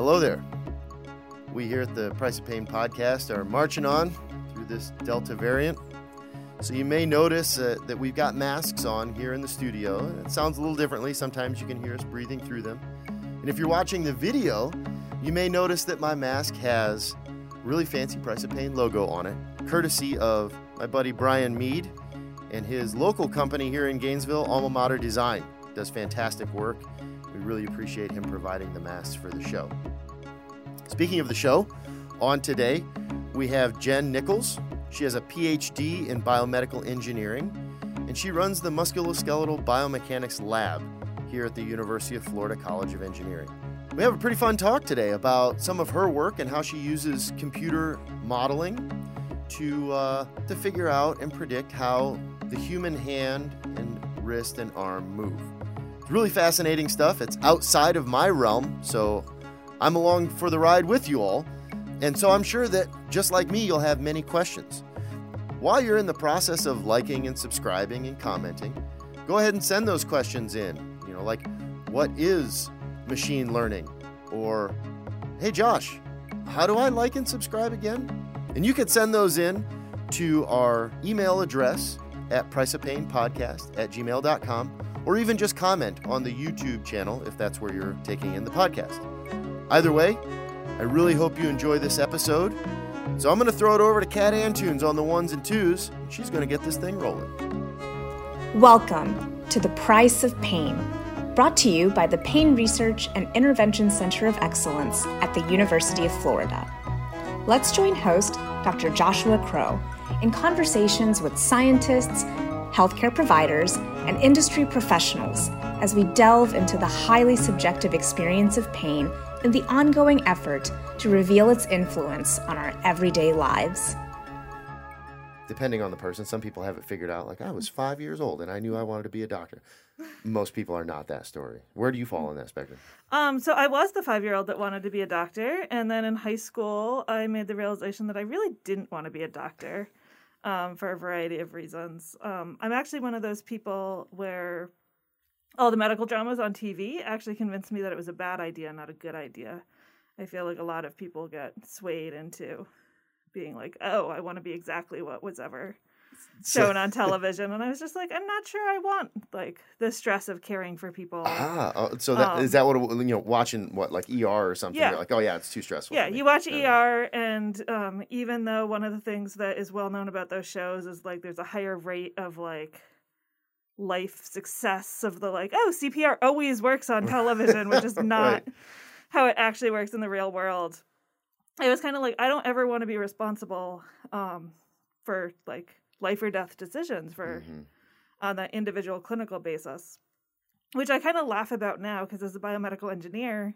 Hello there. We here at the Price of Pain podcast are marching on through this Delta variant. So you may notice uh, that we've got masks on here in the studio. It sounds a little differently. Sometimes you can hear us breathing through them. And if you're watching the video, you may notice that my mask has really fancy Price of Pain logo on it, courtesy of my buddy Brian Mead and his local company here in Gainesville, Alma Mater Design. Does fantastic work. We really appreciate him providing the masks for the show. Speaking of the show, on today we have Jen Nichols. She has a PhD in biomedical engineering, and she runs the Musculoskeletal Biomechanics Lab here at the University of Florida College of Engineering. We have a pretty fun talk today about some of her work and how she uses computer modeling to uh, to figure out and predict how the human hand and wrist and arm move. It's really fascinating stuff. It's outside of my realm, so I'm along for the ride with you all. And so I'm sure that just like me, you'll have many questions. While you're in the process of liking and subscribing and commenting, go ahead and send those questions in. You know, like, what is machine learning? Or, hey, Josh, how do I like and subscribe again? And you can send those in to our email address at priceofpainpodcast at gmail.com, or even just comment on the YouTube channel if that's where you're taking in the podcast. Either way, I really hope you enjoy this episode. So I'm going to throw it over to Cat Antunes on the ones and twos. And She's going to get this thing rolling. Welcome to The Price of Pain, brought to you by the Pain Research and Intervention Center of Excellence at the University of Florida. Let's join host Dr. Joshua Crow in conversations with scientists, healthcare providers, and industry professionals as we delve into the highly subjective experience of pain and the ongoing effort to reveal its influence on our everyday lives. Depending on the person, some people have it figured out. Like, I was five years old and I knew I wanted to be a doctor. Most people are not that story. Where do you fall in that spectrum? Um, so I was the five year old that wanted to be a doctor. And then in high school, I made the realization that I really didn't want to be a doctor um, for a variety of reasons. Um, I'm actually one of those people where all the medical dramas on TV actually convinced me that it was a bad idea, not a good idea. I feel like a lot of people get swayed into being like, "Oh, I want to be exactly what was ever shown on television," and I was just like, "I'm not sure I want like the stress of caring for people." Ah, oh, so that Um, is that what you know? Watching what like ER or something? Yeah. Like, oh yeah, it's too stressful. Yeah, you watch Yeah. ER, and um, even though one of the things that is well known about those shows is like there's a higher rate of like life success of the like, oh, CPR always works on television, which is not Right. how it actually works in the real world. It was kind of like I don't ever want to be responsible um, for like life or death decisions for Mhm. on that individual clinical basis, which I kind of laugh about now because as a biomedical engineer,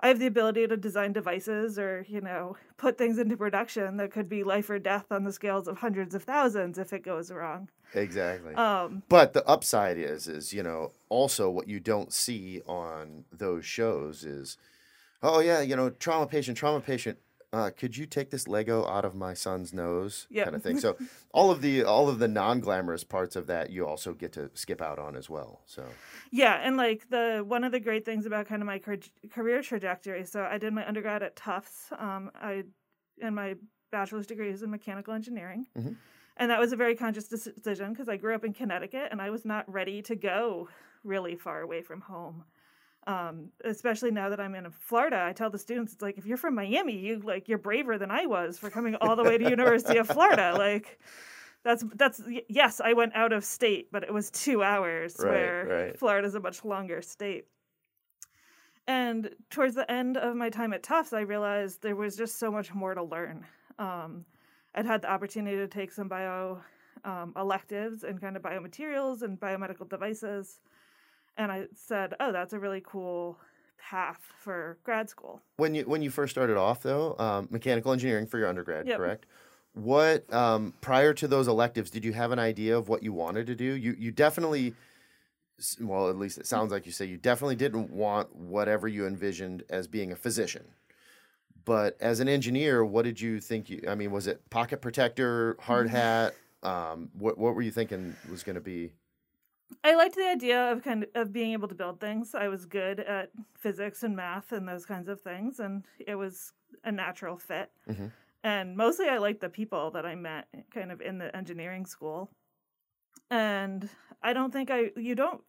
I have the ability to design devices or, you know, put things into production that could be life or death on the scales of hundreds of thousands if it goes wrong. Exactly. Um, But the upside is, is you know, also what you don't see on those shows is, oh yeah, you know, trauma patient, trauma patient. Uh, could you take this Lego out of my son's nose? Kind of thing. So all of the all of the non glamorous parts of that you also get to skip out on as well. So yeah, and like the one of the great things about kind of my career trajectory. So I did my undergrad at Tufts. Um, I and my bachelor's degree is in mechanical engineering. Mhm. And that was a very conscious decision because I grew up in Connecticut and I was not ready to go really far away from home. Um, especially now that I'm in Florida, I tell the students it's like if you're from Miami, you like you're braver than I was for coming all the way to University of Florida. Like that's that's yes, I went out of state, but it was two hours Right, where right. Florida's a much longer state. And towards the end of my time at Tufts, I realized there was just so much more to learn. Um, I'd had the opportunity to take some bio um, electives and kind of biomaterials and biomedical devices. And I said, oh, that's a really cool path for grad school. when you when you first started off though, um, mechanical engineering for your undergrad, Yep. correct? What um, prior to those electives, did you have an idea of what you wanted to do? You you definitely, well, at least it sounds like you say you definitely didn't want whatever you envisioned as being a physician. But as an engineer, what did you think? You, I mean, was it pocket protector, hard hat? Um, what what were you thinking was going to be? I liked the idea of kind of, of being able to build things. I was good at physics and math and those kinds of things, and it was a natural fit. Mm-hmm. And mostly, I liked the people that I met, kind of in the engineering school. And I don't think I you don't.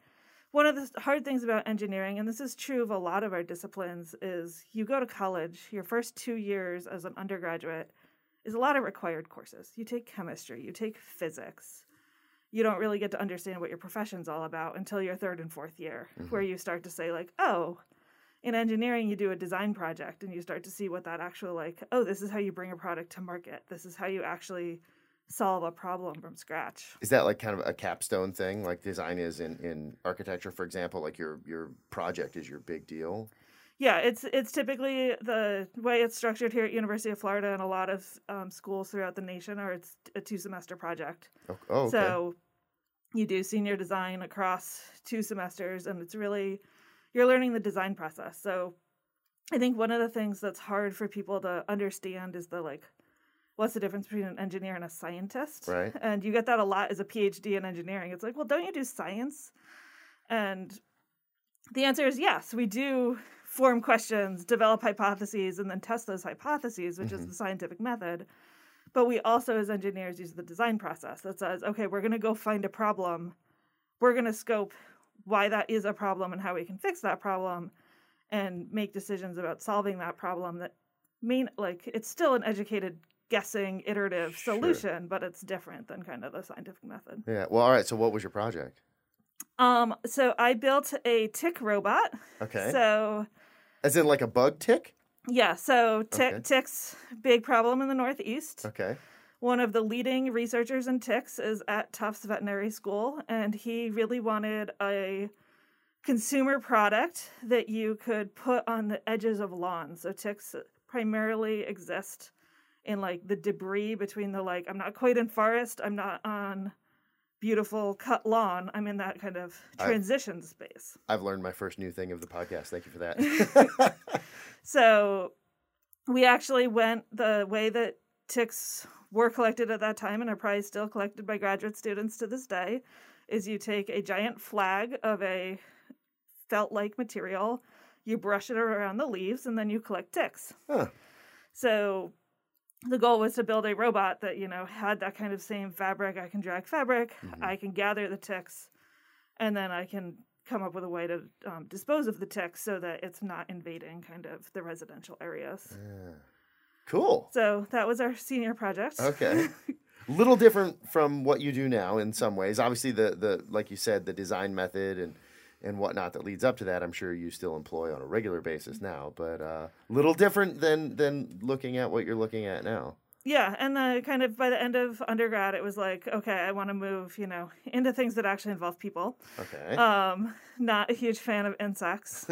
One of the hard things about engineering, and this is true of a lot of our disciplines, is you go to college. Your first two years as an undergraduate is a lot of required courses. You take chemistry, you take physics you don't really get to understand what your profession's all about until your third and fourth year, Mm-hmm. where you start to say, like, oh, in engineering, you do a design project and you start to see what that actual, like, oh, this is how you bring a product to market. This is how you actually solve a problem from scratch. Is that like kind of a capstone thing, like design is in, in architecture, for example? Like your your project is your big deal. Yeah, it's it's typically the way it's structured here at University of Florida and a lot of um, schools throughout the nation are it's a two semester project. Oh, oh, okay. So you do senior design across two semesters, and it's really you're learning the design process. So I think one of the things that's hard for people to understand is the like, what's the difference between an engineer and a scientist? Right. And you get that a lot as a PhD in engineering. It's like, well, don't you do science? And the answer is yes, we do form questions, develop hypotheses, and then test those hypotheses, which is mm-hmm. the scientific method. But we also, as engineers, use the design process that says, okay, we're going to go find a problem. We're going to scope why that is a problem and how we can fix that problem and make decisions about solving that problem that mean like it's still an educated guessing iterative Sure. solution but it's different than kind of the scientific method yeah. Well, all right. So, what was your project? Um so i built a tick robot Okay. so As in like a bug tick? yeah so tick, Okay. ticks big problem in the northeast Okay. one of the leading researchers in ticks is at Tufts Veterinary School, and he really wanted a consumer product that you could put on the edges of lawns. So ticks primarily exist in like the debris between the like I'm not quite in forest, I'm not on beautiful cut lawn. I'm in that kind of I- transition space. I've learned my first new thing of the podcast. Thank you for that. So we actually went the way that ticks were collected at that time and are probably still collected by graduate students to this day is you take a giant flag of a felt like material, you brush it around the leaves, and then you collect ticks. Huh. So the goal was to build a robot that, you know, had that kind of same fabric. I can drag fabric, Mhm. I can gather the ticks, and then I can come up with a way to um, dispose of the ticks so that it's not invading kind of the residential areas. Yeah. Cool. So that was our senior project. Okay. Little different from what you do now in some ways. Obviously, the the like you said, the design method and and whatnot that leads up to that, I'm sure you still employ on a regular basis now. But uh, little different than than looking at what you're looking at now. Yeah, and uh, kind of by the end of undergrad, it was like, okay, I want to move, you know, into things that actually involve people. Okay. Um, not a huge fan of insects.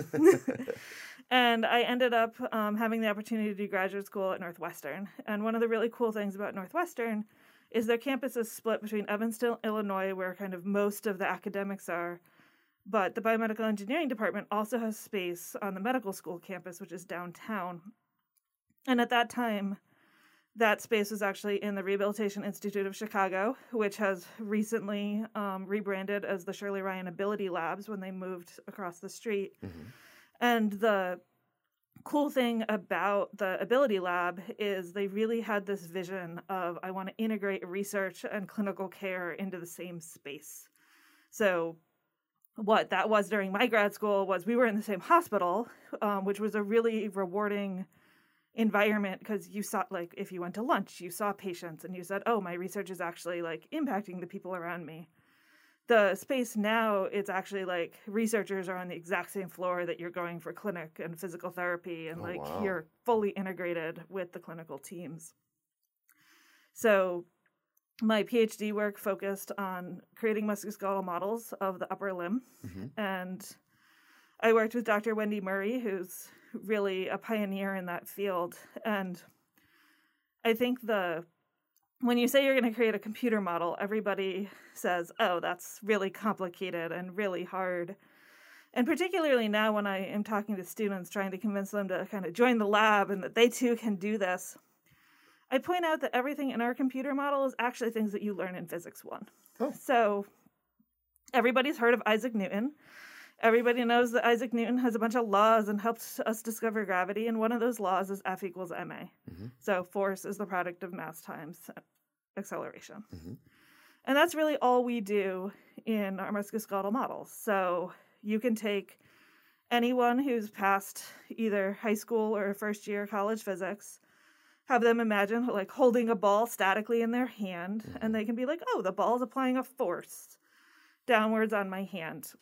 and I ended up um, having the opportunity to do graduate school at Northwestern. And one of the really cool things about Northwestern is their campus is split between Evanston, Illinois, where kind of most of the academics are. But the biomedical engineering department also has space on the medical school campus, which is downtown. And at that time, that space was actually in the Rehabilitation Institute of Chicago, which has recently um, rebranded as the Shirley Ryan Ability Labs when they moved across the street. Mhm. And the cool thing about the Ability Lab is they really had this vision of I want to integrate research and clinical care into the same space. So, what that was during my grad school was we were in the same hospital, um, which was a really rewarding environment because you saw like if you went to lunch you saw patients and you said oh my research is actually like impacting the people around me the space now it's actually like researchers are on the exact same floor that you're going for clinic and physical therapy and Oh, like wow. you're fully integrated with the clinical teams so my phd work focused on creating musculoskeletal models of the upper limb. Mhm. and i worked with dr wendy murray who's really a pioneer in that field. And i think the when you say you're going to create a computer model everybody says oh that's really complicated and really hard. And particularly now when i am talking to students trying to convince them to kind of join the lab and that they too can do this i point out that everything in our computer model is actually things that you learn in physics 1 Oh. so Everybody's heard of Isaac Newton. Everybody knows that Isaac Newton has a bunch of laws and helped us discover gravity, and one of those laws is F equals ma. Mhm. So force is the product of mass times acceleration. Mhm. And that's really all we do in our musculoskeletal models. So you can take anyone who's passed either high school or first year college physics, have them imagine like holding a ball statically in their hand, and they can be like, oh, the ball is applying a force downwards on my hand.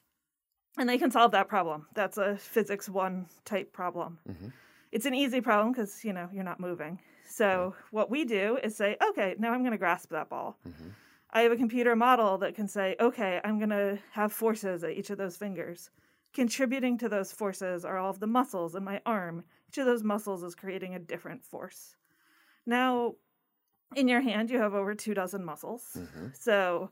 And they can solve that problem. That's a physics one type problem. Mhm. It's an easy problem because, you know, you're not moving. So what we do is say, okay, now I'm going to grasp that ball. Mhm. I have a computer model that can say, okay, I'm going to have forces at each of those fingers. Contributing to those forces are all of the muscles in my arm. Each of those muscles is creating a different force. Now, in your hand, you have over two dozen muscles. Mhm. So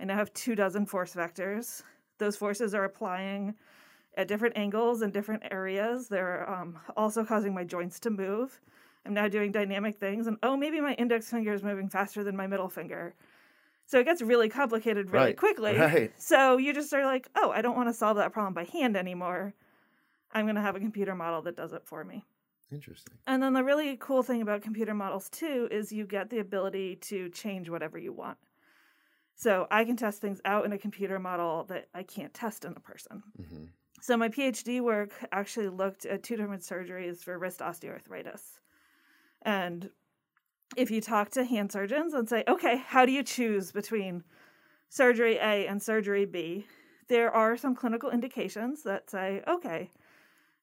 I now have two dozen force vectors. Those forces are applying at different angles and different areas. They're um, also causing my joints to move. I'm now doing dynamic things, and oh, maybe my index finger is moving faster than my middle finger. So it gets really complicated really Right, quickly. right. So you just are like, oh, I don't want to solve that problem by hand anymore. I'm going to have a computer model that does it for me. Interesting. And then the really cool thing about computer models too is you get the ability to change whatever you want. So I can test things out in a computer model that I can't test in a person. Mhm. So my PhD work actually looked at two different surgeries for wrist osteoarthritis. And if you talk to hand surgeons and say, okay, how do you choose between surgery A and surgery B? There are some clinical indications that say, okay,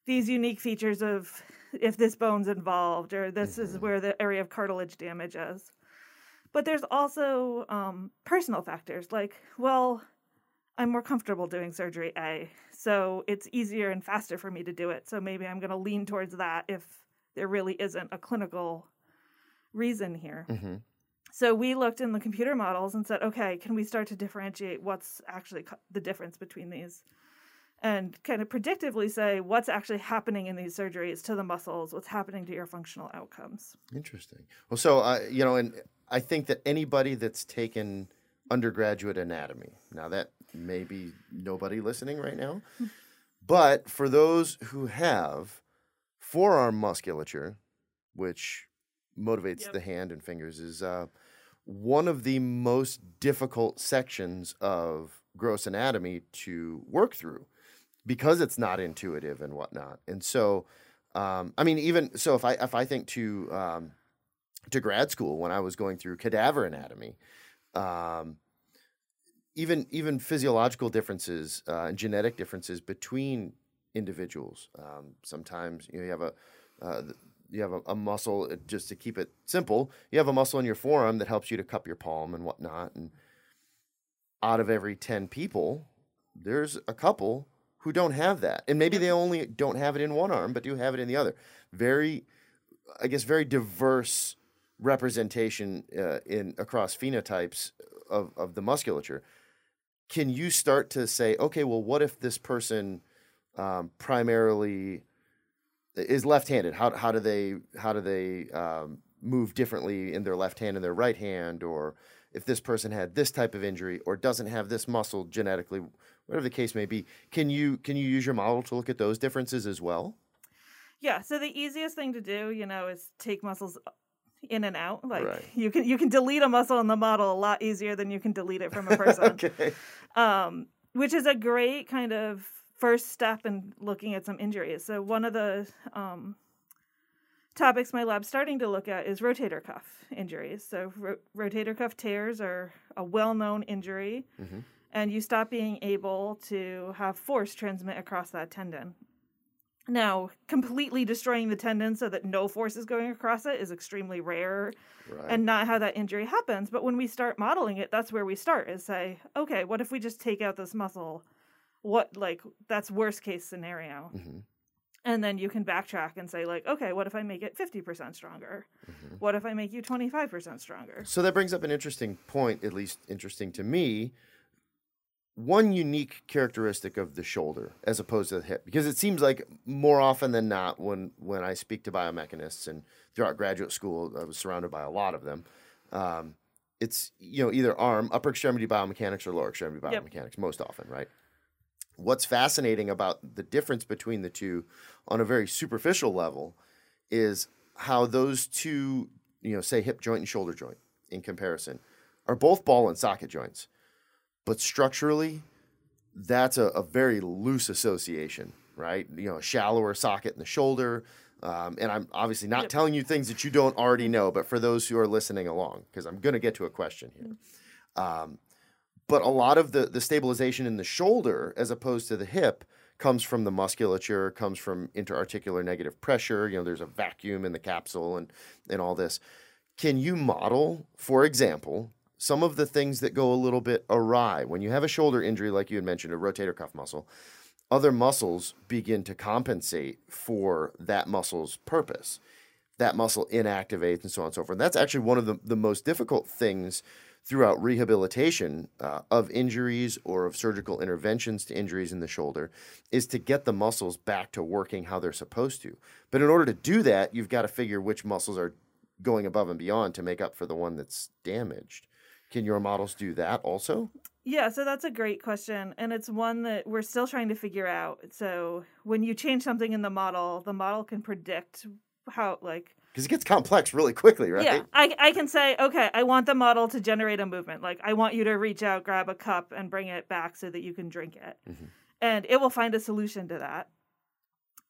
these unique features of if this bone's involved or this is where the area of cartilage damage is. But there's also um, personal factors like, well, I'm more comfortable doing surgery A, so it's easier and faster for me to do it. So maybe I'm going to lean towards that if there really isn't a clinical reason here. Mhm. So we looked in the computer models and said, okay, can we start to differentiate what's actually co- the difference between these? And kind of predictively say what's actually happening in these surgeries to the muscles, what's happening to your functional outcomes. Interesting. Well, so uh, you know, and I think that anybody that's taken undergraduate anatomy, now that may be nobody listening right now, but for those who have forearm musculature, which motivates Yep. the hand and fingers, is uh, one of the most difficult sections of gross anatomy to work through because it's not intuitive and whatnot. And so, um, I mean, even so, if I if I think to um, to grad school when I was going through cadaver anatomy, um, even even physiological differences uh, and genetic differences between individuals. Um, sometimes you, know, you have a uh, you have a, a muscle uh, just to keep it simple. You have a muscle in your forearm that helps you to cup your palm and whatnot. And out of every ten people, there's a couple who don't have that, and maybe they only don't have it in one arm, but do have it in the other. Very, I guess, very diverse representation uh, in across phenotypes of, of the musculature. Can you start to say, okay, well, what if this person um, primarily is left-handed? How, how do they how do they um, move differently in their left hand and their right hand, or if this person had this type of injury or doesn't have this muscle genetically, whatever the case may be, can you can you use your model to look at those differences as well? Yeah, so the easiest thing to do, you know, is take muscles in and out. Like Right. you can you can delete a muscle in the model a lot easier than you can delete it from a person. okay. um, which is a great kind of first step in looking at some injuries. So one of the um, topics my lab's starting to look at is rotator cuff injuries. So ro- rotator cuff tears are a well-known injury, Mhm. And you stop being able to have force transmit across that tendon. Now, completely destroying the tendon so that no force is going across it is extremely rare Right. and not how that injury happens. But when we start modeling it, that's where we start is say, okay, what if we just take out this muscle? What, like, that's worst case scenario. Mhm. And then you can backtrack and say, like, okay, what if I make it 50% stronger? Mm-hmm. What if I make you 25% stronger? So that brings up an interesting point, at least interesting to me. One unique characteristic of the shoulder as opposed to the hip, because it seems like more often than not, when when I speak to biomechanists and throughout graduate school, I was surrounded by a lot of them. Um, it's you know either arm, upper extremity biomechanics, or lower extremity Yep. biomechanics most often, right? What's fascinating about the difference between the two on a very superficial level is how those two, you know, say hip joint and shoulder joint in comparison, are both ball and socket joints. But structurally, that's a, a very loose association, right? You know, a shallower socket in the shoulder. Um, and I'm obviously not Yep. telling you things that you don't already know, but for those who are listening along, because I'm going to get to a question here. Um, but a lot of the, the stabilization in the shoulder as opposed to the hip comes from the musculature, comes from interarticular negative pressure. You know, there's a vacuum in the capsule and, and all this. Can you model, for example, some of the things that go a little bit awry when you have a shoulder injury, like you had mentioned, a rotator cuff muscle? Other muscles begin to compensate for that muscle's purpose. That muscle inactivates and so on and so forth. And That's actually one of the, the most difficult things throughout rehabilitation uh, of injuries or of surgical interventions to injuries in the shoulder is to get the muscles back to working how they're supposed to. But in order to do that, you've got to figure which muscles are going above and beyond to make up for the one that's damaged. Can your models do that also? Yeah, so that's a great question. And it's one that we're still trying to figure out. So when you change something in the model, the model can predict how, like, Because it gets complex really quickly, right? yeah, I, I can say, okay, I want the model to generate a movement. Like, I want you to reach out, grab a cup, and bring it back so that you can drink it. Mhm. And it will find a solution to that.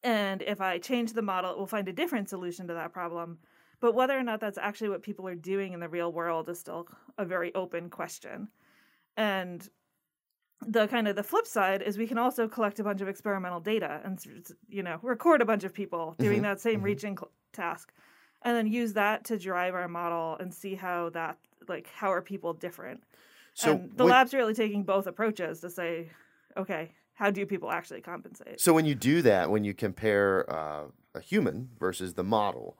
And if I change the model, it will find a different solution to that problem. But whether or not that's actually what people are doing in the real world is still a very open question. And the kind of the flip side is we can also collect a bunch of experimental data and you know record a bunch of people doing Mhm, that same mhm. reaching cl- task and then use that to drive our model and see how that like how are people different So and the when- labs are really taking both approaches to say okay how do people actually compensate So when you do that, when you compare uh, a human versus the model,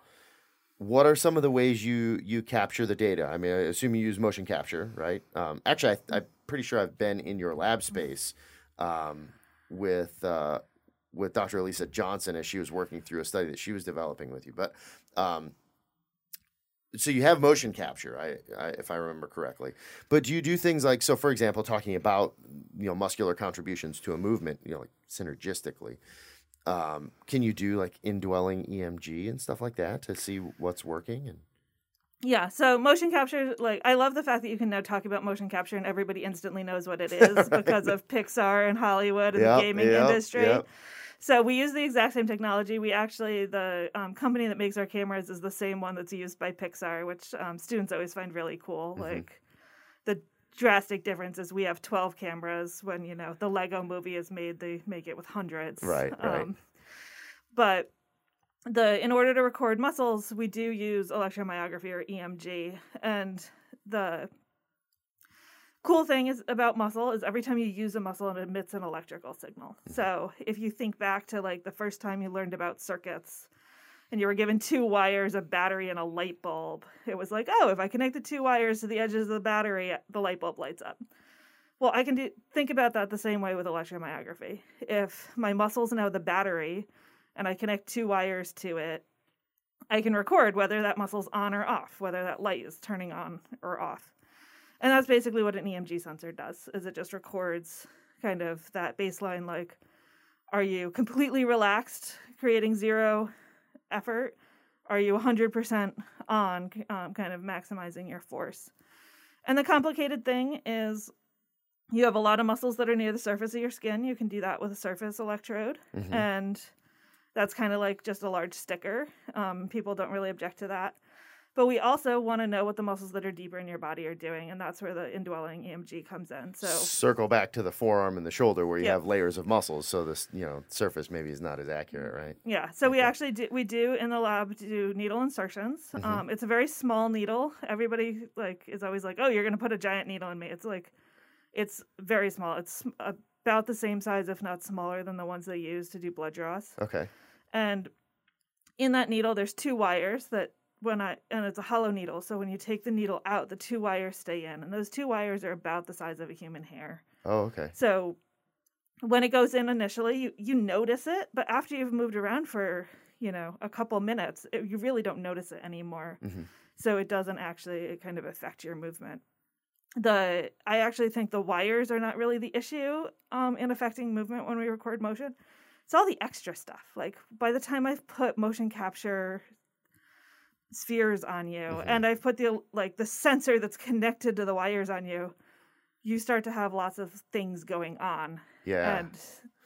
what are some of the ways you you capture the data? I mean, I assume you use motion capture, right? Um, actually, I, I'm pretty sure I've been in your lab space um, with uh, with Dr. Elisa Johnson as she was working through a study that she was developing with you. But um, so you have motion capture, I, I, if I remember correctly. But do you do things like so? For example, talking about you know muscular contributions to a movement, you know, like synergistically. Um, can you do like indwelling EMG and stuff like that to see what's working? And yeah so motion capture like i love the fact that you can now talk about motion capture and everybody instantly knows what it is because of pixar and hollywood and Yep, the gaming yep, industry yep. So we use the exact same technology. We actually the um, company that makes our cameras is the same one that's used by Pixar, which um, students always find really cool. Mhm. Like the drastic difference is we have 12 cameras when you know the Lego movie is made they make it with hundreds. Right, right. Um, but the in order to record muscles, we do use electromyography or EMG, and the cool thing is about muscle is every time you use a muscle it emits an electrical signal so if you think back to like the first time you learned about circuits and you were given two wires a battery and a light bulb. It was like oh if i connect the two wires to the edges of the battery the light bulb lights up. Well i can do, think about that the same way with electromyography if my muscles now the battery and i connect two wires to it i can record whether that muscle's on or off whether that light is turning on or off. And that's basically what an EMG sensor does is it just records kind of that baseline like are you completely relaxed creating zero effort are you 100% on um, kind of maximizing your force? And the complicated thing is you have a lot of muscles that are near the surface of your skin. You can do that with a surface electrode. Mhm. and that's kind of like just a large sticker. Um, people don't really object to that but we also want to know what the muscles that are deeper in your body are doing, and that's where the indwelling EMG comes in. So circle back to the forearm and the shoulder where you Yep. have layers of muscles, so this you know surface maybe is not as accurate, right? yeah, so we actually do we do in the lab do needle insertions. Mhm. Um, it's a very small needle. Everybody like is always like, oh, you're gonna put a giant needle in me. It's like it's very small. It's about the same size, if not smaller, than the ones they use to do blood draws. Okay. And in that needle, there's two wires that when I and it's a hollow needle. So when you take the needle out, the two wires stay in, and those two wires are about the size of a human hair. Oh, okay. So when it goes in initially, you, you notice it, but after you've moved around for you know, a couple minutes, it, you really don't notice it anymore. Mhm. So it doesn't actually kind of affect your movement. The I actually think the wires are not really the issue um, in affecting movement when we record motion. It's all the extra stuff. Like by the time I've put motion capture spheres on you Mhm. and I've put the like the sensor that's connected to the wires on you, you start to have lots of things going on Yeah. and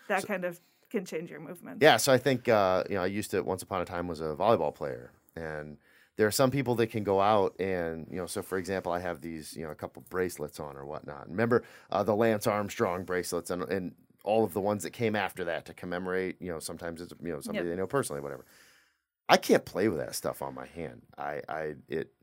that So- kind of can change your movement. Yeah, so I think uh, you know I used to once upon a time was a volleyball player, and there are some people that can go out and you know. So for example, I have these you know a couple bracelets on or whatnot. Remember uh, the Lance Armstrong bracelets and and all of the ones that came after that to commemorate. You know, sometimes it's you know somebody Yep. they know personally, whatever. I can't play with that stuff on my hand. I I it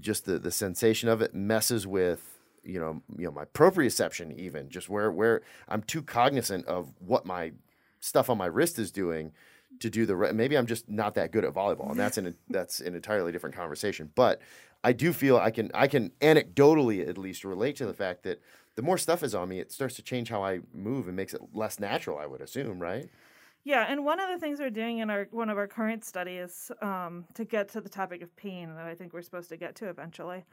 just the the sensation of it messes with you know you know my proprioception even just where where I'm too cognizant of what my stuff on my wrist is doing to do the re- maybe I'm just not that good at volleyball and that's an that's an entirely different conversation but I do feel I can I can anecdotally at least relate to the fact that the more stuff is on me it starts to change how I move and makes it less natural I would assume right Yeah, and one of the things we're doing in our one of our current studies um, to get to the topic of pain that I think we're supposed to get to eventually.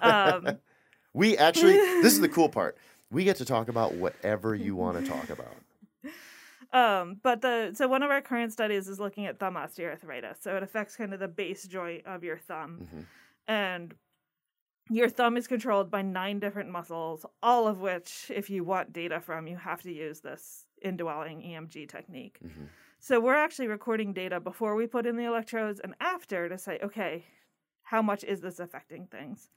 Um, we actually this is the cool part we get to talk about whatever you want to talk about um, but the so one of our current studies is looking at thumb osteoarthritis. So it affects kind of the base joint of your thumb, Mhm. and your thumb is controlled by nine different muscles, all of which, if you want data from, you have to use this indwelling EMG technique. Mhm. So we're actually recording data before we put in the electrodes and after to say, okay, how much is this affecting things?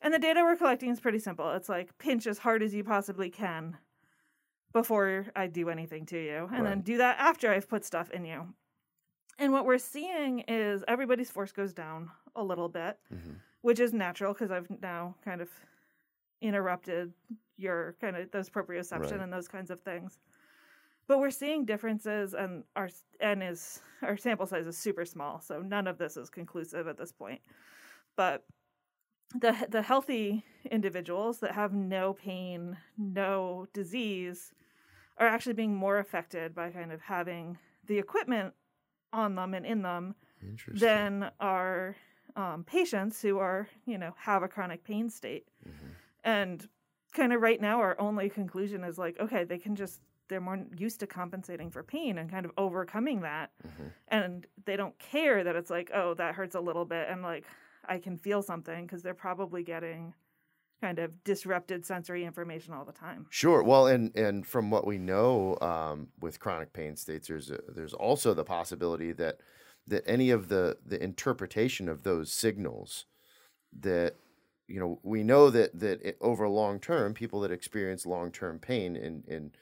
And the data we're collecting is pretty simple. It's like pinch as hard as you possibly can before I do anything to you, and then do that after I've put stuff in you. And what we're seeing is everybody's force goes down a little bit, Mhm. which is natural because I've now kind of interrupted your kind of those proprioception Right. and those kinds of things. But we're seeing differences, and our n is our sample size is super small, so none of this is conclusive at this point. But the the healthy individuals that have no pain, no disease, are actually being more affected by kind of having the equipment on them and in them than our um, patients who are, you know, have a chronic pain state. Mhm. And kind of right now, our only conclusion is like, okay, they can just, they're more used to compensating for pain and kind of overcoming that. Mhm. And they don't care that it's like, oh, that hurts a little bit. And like, I can feel something because they're probably getting kind of disrupted sensory information all the time. Sure. Well, and and from what we know um, with chronic pain states, there's a, there's also the possibility that that any of the the interpretation of those signals that you know we know that that it, over long term people that experience long term pain in and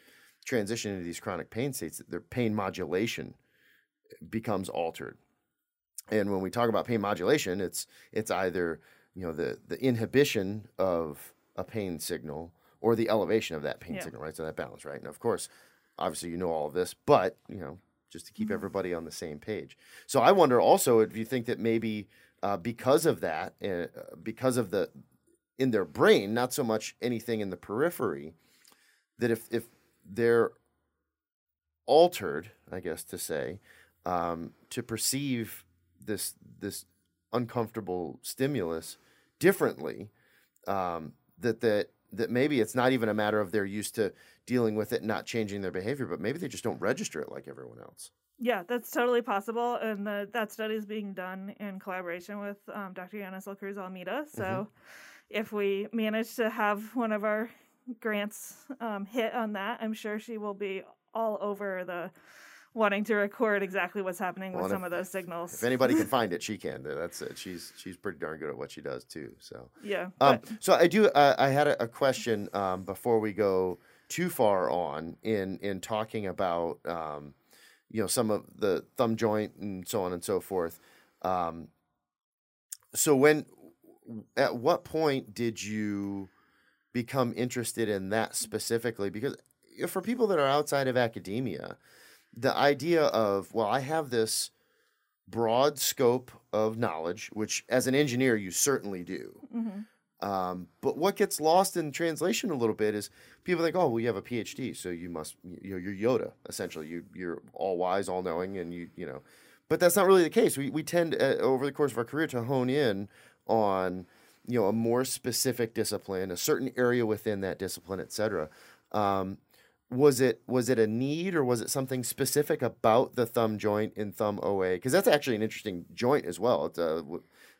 transition into these chronic pain states their pain modulation becomes altered and when we talk about pain modulation it's it's either you know the the inhibition of a pain signal or the elevation of that pain Yeah. signal right so that balance right and of course obviously you know all of this but you know just to keep Mm-hmm. everybody on the same page so i wonder also if you think that maybe uh, because of that uh, because of the in their brain not so much anything in the periphery that if if they're altered i guess to say um, to perceive this this uncomfortable stimulus differently um, that that that maybe it's not even a matter of they're used to dealing with it and not changing their behavior but maybe they just don't register it like everyone else Yeah, that's totally possible, and the, that study is being done in collaboration with um, Dr. Yenisel Cruz Almeida. So, if we manage to have one of our grants um, hit on that, I'm sure she will be all over the wanting to record exactly what's happening Well, with some of those signals. if anybody can find it she can that's it she's she's pretty darn good at what she does too so yeah, Um, but- so I do. Uh, I had a, a question um, before we go too far on in in talking about um, you know some of the thumb joint and so on and so forth. Um, so when, at what point did you become interested in that specifically? Because for people that are outside of academia, the idea of well, I have this broad scope of knowledge, which as an engineer you certainly do. mhm. Um, but what gets lost in translation a little bit is people think, oh, well, you have a PhD, so you must, you know, you're Yoda essentially. You you're all wise, all knowing, and you you know. but that's not really the case. We we tend uh, over the course of our career to hone in on you know a more specific discipline, a certain area within that discipline, et cetera. Um, was it was it a need or was it something specific about the thumb joint in thumb OA? Because that's actually an interesting joint as well. It's a,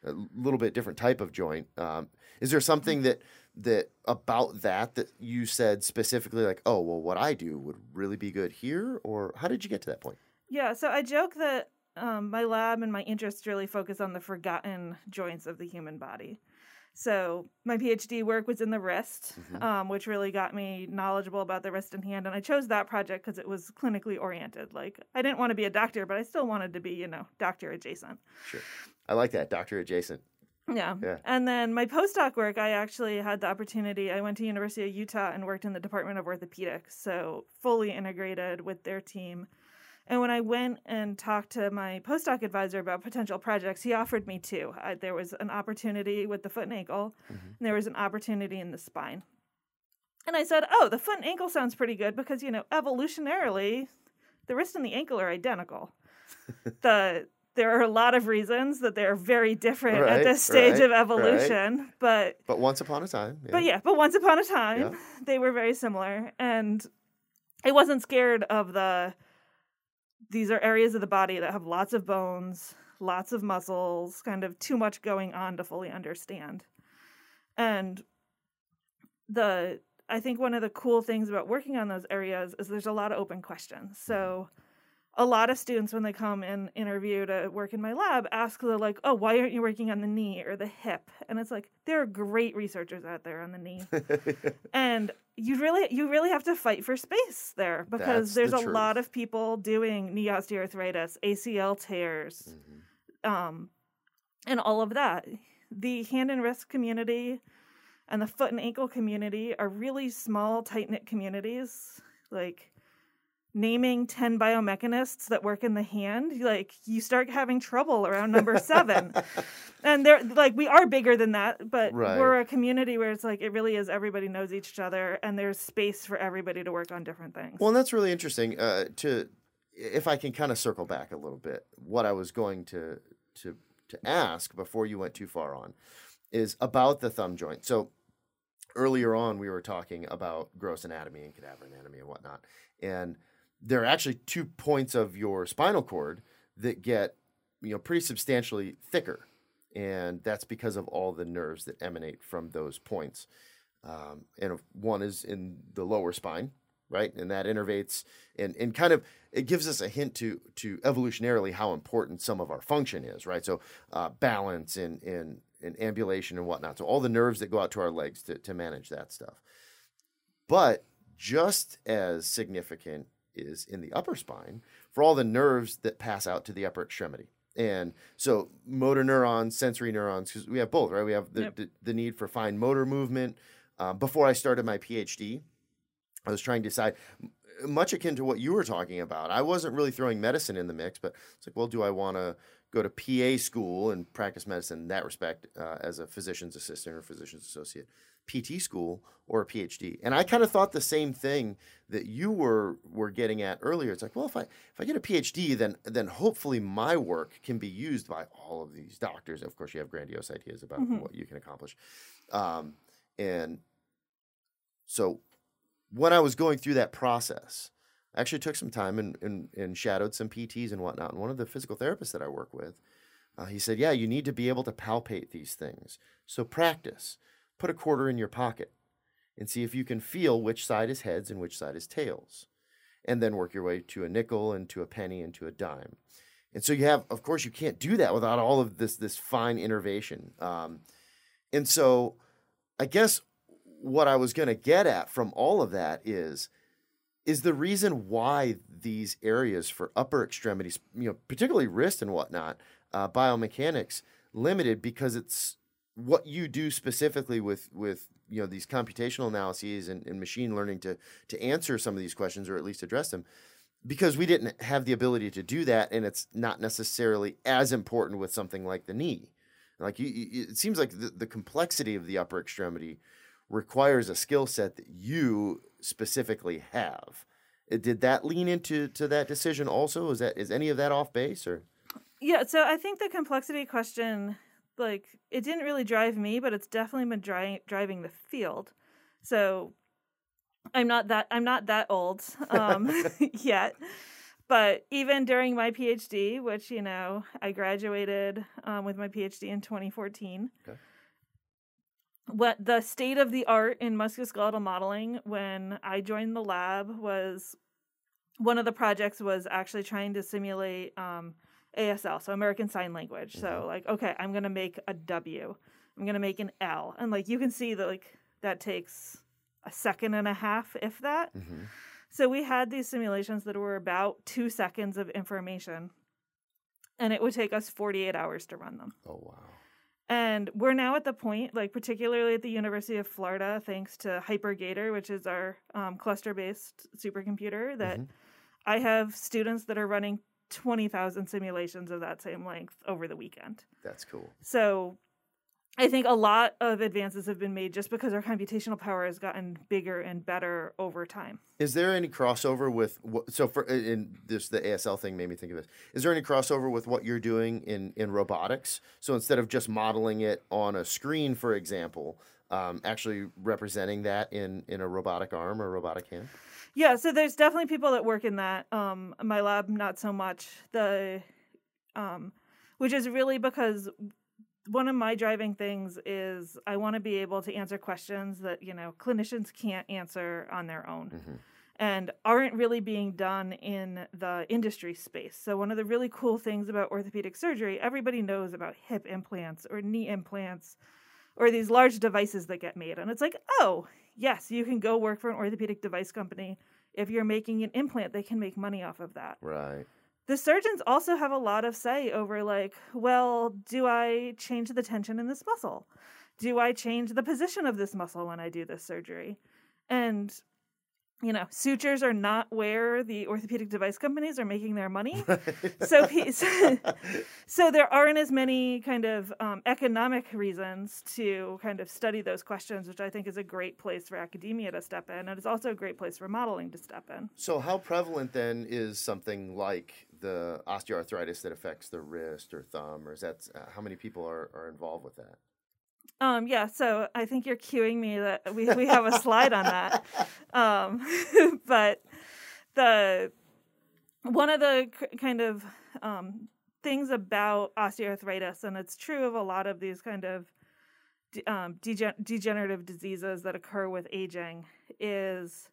a little bit different type of joint. Um, is there something that that about that that you said specifically like, oh well, what I do would really be good here, or how did you get to that point? Yeah, so I joke that um, my lab and my interests really focus on the forgotten joints of the human body. So my PhD work was in the wrist, mm-hmm. um, which really got me knowledgeable about the wrist and hand. And I chose that project because it was clinically oriented. Like I didn't want to be a doctor, but I still wanted to be, you know, doctor adjacent. Sure, I like that doctor adjacent. Yeah. yeah. And then my postdoc work, I actually had the opportunity. I went to University of Utah and worked in the Department of Orthopedics, so fully integrated with their team. And when I went and talked to my postdoc advisor about potential projects, he offered me two. I, there was an opportunity with the foot and ankle, mm-hmm. and there was an opportunity in the spine. And I said, "Oh, the foot and ankle sounds pretty good because you know evolutionarily, the wrist and the ankle are identical. the there are a lot of reasons that they're very different right, at this stage right, of evolution, right. but but once upon a time, yeah. but yeah, but once upon a time, yeah. they were very similar, and I wasn't scared of the these are areas of the body that have lots of bones, lots of muscles, kind of too much going on to fully understand. And the I think one of the cool things about working on those areas is there's a lot of open questions. So a lot of students when they come and interview to work in my lab ask the like oh why aren't you working on the knee or the hip? And it's like there are great researchers out there on the knee. And you really you really have to fight for space there because That's there's the a lot of people doing knee osteoarthritis acl tears mm-hmm. um, and all of that. The hand and wrist community and the foot and ankle community are really small tight knit communities. Like naming 10 biomechanists that work in the hand like you start having trouble around number seven. And they're like we are bigger than that but right. we're a community where it's like it really is everybody knows each other and there's space for everybody to work on different things. Well and that's really interesting uh, to if i can kind of circle back a little bit what i was going to to to ask before you went too far on is about the thumb joint. So earlier on we were talking about gross anatomy and cadaver anatomy and whatnot and there are actually two points of your spinal cord that get you know pretty substantially thicker. And that's because of all the nerves that emanate from those points. Um, and one is in the lower spine right? And that innervates and, and kind of it gives us a hint to to evolutionarily how important some of our function is right? So uh, balance and, and and ambulation and whatnot. So all the nerves that go out to our legs to, to manage that stuff. But just as significant is in the upper spine for all the nerves that pass out to the upper extremity. And so motor neurons, sensory neurons, because we have both, right? We have the, yep. the, the, need for fine motor movement. Uh, before I started my PhD, I was trying to decide, much akin to what you were talking about. I wasn't really throwing medicine in the mix, but it's like, well, do I want to go to PA school and practice medicine in that respect uh, as a physician's assistant or physician's associate? PT school or a PhD. And I kind of thought the same thing that you were were getting at earlier. It's like, well, if I if I get a PhD, then then hopefully my work can be used by all of these doctors. Of course, you have grandiose ideas about mm-hmm. what you can accomplish. Um, and so when I was going through that process, I actually took some time and, and, and shadowed some PTs and whatnot. And one of the physical therapists that I work with, uh, he said, yeah, you need to be able to palpate these things. So practice put a quarter in your pocket and see if you can feel which side is heads and which side is tails. And then work your way to a nickel and to a penny and to a dime. And so you have, of course, you can't do that without all of this this fine innervation. Um, and so, I guess what I was going to get at from all of that is is the reason why these areas for upper extremities, you know, particularly wrist and whatnot, uh, biomechanics limited because it's what you do specifically with with you know these computational analyses and, and, machine learning to to answer some of these questions or at least address them because we didn't have the ability to do that and it's not necessarily as important with something like the knee. Like you, you, it seems like the, the complexity of the upper extremity requires a skill set that you specifically have. Uh, did that lean into to that decision also? Is that is any of that off base or? Yeah, so I think the complexity question, like, it didn't really drive me, but it's definitely been dri- driving the field. So I'm not that I'm not that old um, yet, but even during my PhD, which you know I graduated um, with my PhD in 2014. Okay. What the state of the art in musculoskeletal modeling when I joined the lab was one of the projects was actually trying to simulate um, ASL, so American Sign Language. Mm-hmm. So like, okay, I'm gonna make a W, I'm gonna make an L, and like you can see that like that takes a second and a half, if that. Mm-hmm. So we had these simulations that were about two seconds of information, and it would take us 48 hours to run them. Oh, wow. And we're now at the point, like particularly at the University of Florida, thanks to HyperGator, which is our um, cluster-based supercomputer, that mm-hmm. I have students that are running 20,000 simulations of that same length over the weekend. That's cool. So I think a lot of advances have been made just because our computational power has gotten bigger and better over time. Is there any crossover with what, so for in this the ASL thing made me think of this. Is there any crossover with what you're doing in in robotics? So instead of just modeling it on a screen, for example, um, actually representing that in in a robotic arm or robotic hand. Yeah, so there's definitely people that work in that. Um, my lab, not so much. The um, which is really because one of my driving things is I want to be able to answer questions that, you know, clinicians can't answer on their own. Mm-hmm. And aren't really being done in the industry space. So, one of the really cool things about orthopedic surgery, everybody knows about hip implants or knee implants or these large devices that get made. And it's like, oh, yes, you can go work for an orthopedic device company. If you're making an implant, they can make money off of that. Right the surgeons also have a lot of say over like well do i change the tension in this muscle do i change the position of this muscle when i do this surgery and you know sutures are not where the orthopedic device companies are making their money so so there aren't as many kind of um, economic reasons to kind of study those questions which i think is a great place for academia to step in and it's also a great place for modeling to step in so how prevalent then is something like the osteoarthritis that affects the wrist or thumb, or is that uh, how many people are, are involved with that? Um, yeah, so I think you're cueing me that we, we have a slide on that. Um, but the one of the kind of um, things about osteoarthritis, and it's true of a lot of these kind of um, degen- degenerative diseases that occur with aging, is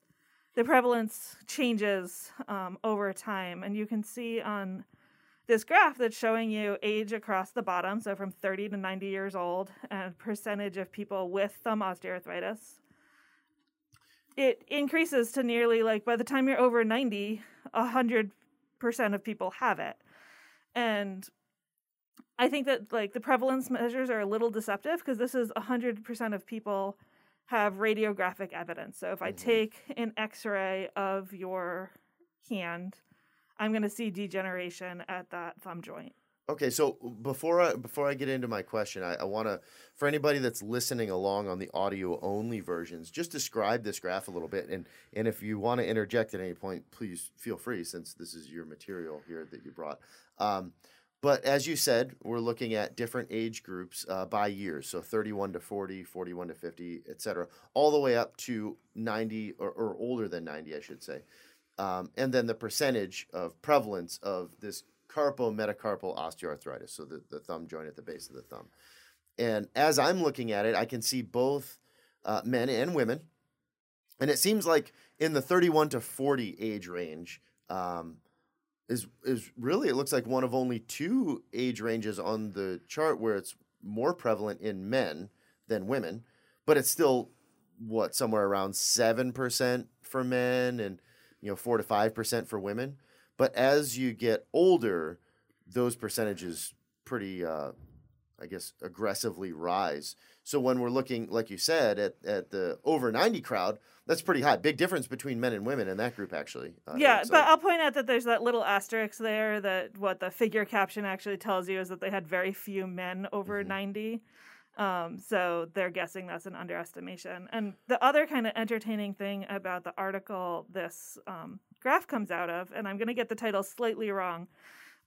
the prevalence changes um, over time. And you can see on this graph that's showing you age across the bottom, so from 30 to 90 years old, and percentage of people with thumb osteoarthritis. It increases to nearly like by the time you're over 90, 100% of people have it. And I think that like the prevalence measures are a little deceptive because this is 100% of people have radiographic evidence. So if I mm-hmm. take an x-ray of your hand, I'm going to see degeneration at that thumb joint. Okay, so before I before I get into my question, I, I want to for anybody that's listening along on the audio only versions, just describe this graph a little bit, and and if you want to interject at any point, please feel free, since this is your material here that you brought. Um, but as you said, we're looking at different age groups uh, by years. So 31 to 40, 41 to 50, et cetera, all the way up to 90 or, or older than 90, I should say. Um, and then the percentage of prevalence of this carpometacarpal osteoarthritis, so the, the thumb joint at the base of the thumb. And as I'm looking at it, I can see both uh, men and women. And it seems like in the 31 to 40 age range, um, is is really it looks like one of only two age ranges on the chart where it's more prevalent in men than women, but it's still what somewhere around seven percent for men and you know four to five percent for women. But as you get older, those percentages pretty, uh, I guess, aggressively rise. So when we're looking, like you said, at, at the over 90 crowd, that's pretty high. Big difference between men and women in that group, actually. Uh, yeah, but I'll point out that there's that little asterisk there that what the figure caption actually tells you is that they had very few men over mm-hmm. 90. Um, so they're guessing that's an underestimation. And the other kind of entertaining thing about the article this um, graph comes out of, and I'm going to get the title slightly wrong,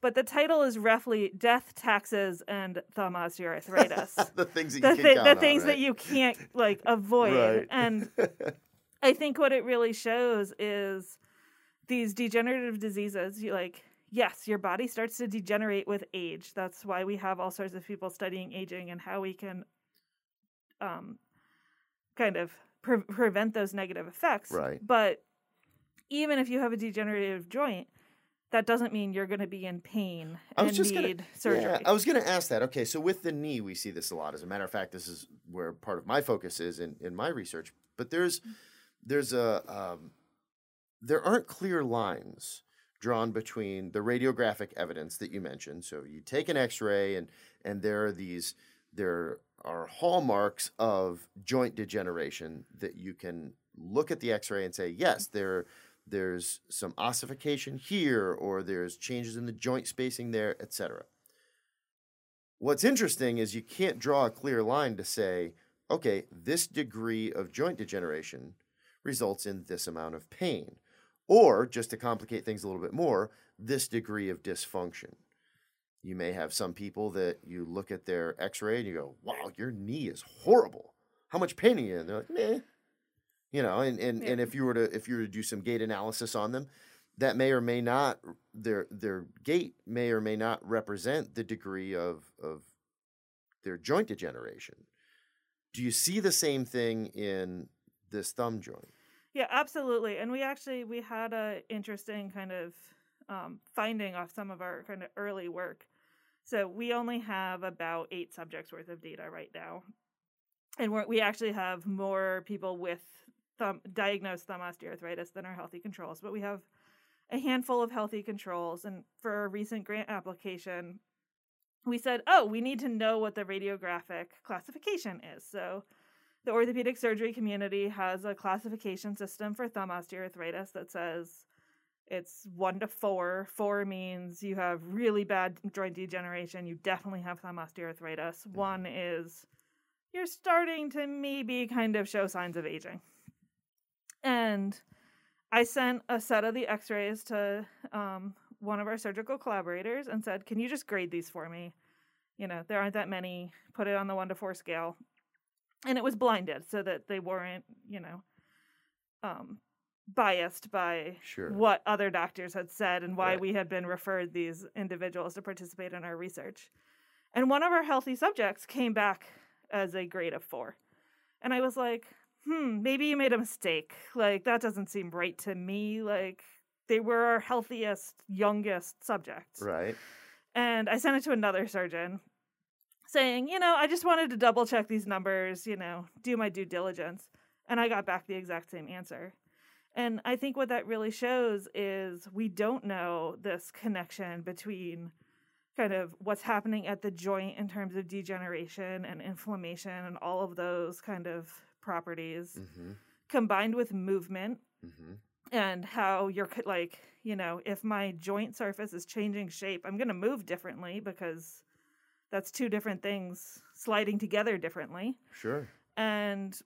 but the title is roughly death, taxes, and thumb osteoarthritis. the things that the, can the on, things that right? you can't like avoid. Right. And I think what it really shows is these degenerative diseases. You like, yes, your body starts to degenerate with age. That's why we have all sorts of people studying aging and how we can, um, kind of pre- prevent those negative effects. Right. But even if you have a degenerative joint, that doesn't mean you're going to be in pain I was and just need gonna, surgery. Yeah, I was going to ask that. Okay, so with the knee, we see this a lot. As a matter of fact, this is where part of my focus is in, in my research. But there's there's a um, there aren't clear lines drawn between the radiographic evidence that you mentioned. So you take an X-ray, and and there are these there are hallmarks of joint degeneration that you can look at the X-ray and say, yes, there there's some ossification here, or there's changes in the joint spacing there, etc. What's interesting is you can't draw a clear line to say, okay, this degree of joint degeneration results in this amount of pain. Or, just to complicate things a little bit more, this degree of dysfunction. You may have some people that you look at their x ray and you go, wow, your knee is horrible. How much pain are you in? They're like, meh. You know, and, and, Yeah. and if you were to if you were to do some gait analysis on them, that may or may not their their gait may or may not represent the degree of of their joint degeneration. Do you see the same thing in this thumb joint? Yeah, absolutely. And we actually we had a interesting kind of um, finding off some of our kind of early work. So we only have about eight subjects worth of data right now, and we're, we actually have more people with thumb diagnosed thumb osteoarthritis than our healthy controls. But we have a handful of healthy controls, and for a recent grant application, we said, "Oh, we need to know what the radiographic classification is." So the orthopedic surgery community has a classification system for thumb osteoarthritis that says it's one to four. Four means you have really bad joint degeneration. You definitely have thumb osteoarthritis. One is you're starting to maybe kind of show signs of aging. And I sent a set of the x rays to um, one of our surgical collaborators and said, Can you just grade these for me? You know, there aren't that many. Put it on the one to four scale and it was blinded so that they weren't you know um biased by Sure. what other doctors had said and why Right. we had been referred these individuals to participate in our research and one of our healthy subjects came back as a grade of four and i was like hmm maybe you made a mistake like that doesn't seem right to me like they were our healthiest youngest subjects Right. and I sent it to another surgeon saying, you know, I just wanted to double check these numbers, you know, do my due diligence. And I got back the exact same answer. And I think what that really shows is we don't know this connection between kind of what's happening at the joint in terms of degeneration and inflammation and all of those kind of properties Mm-hmm. combined with movement Mm-hmm. and how you're like you know if my joint surface is changing shape i'm going to move differently because that's two different things sliding together differently Sure. and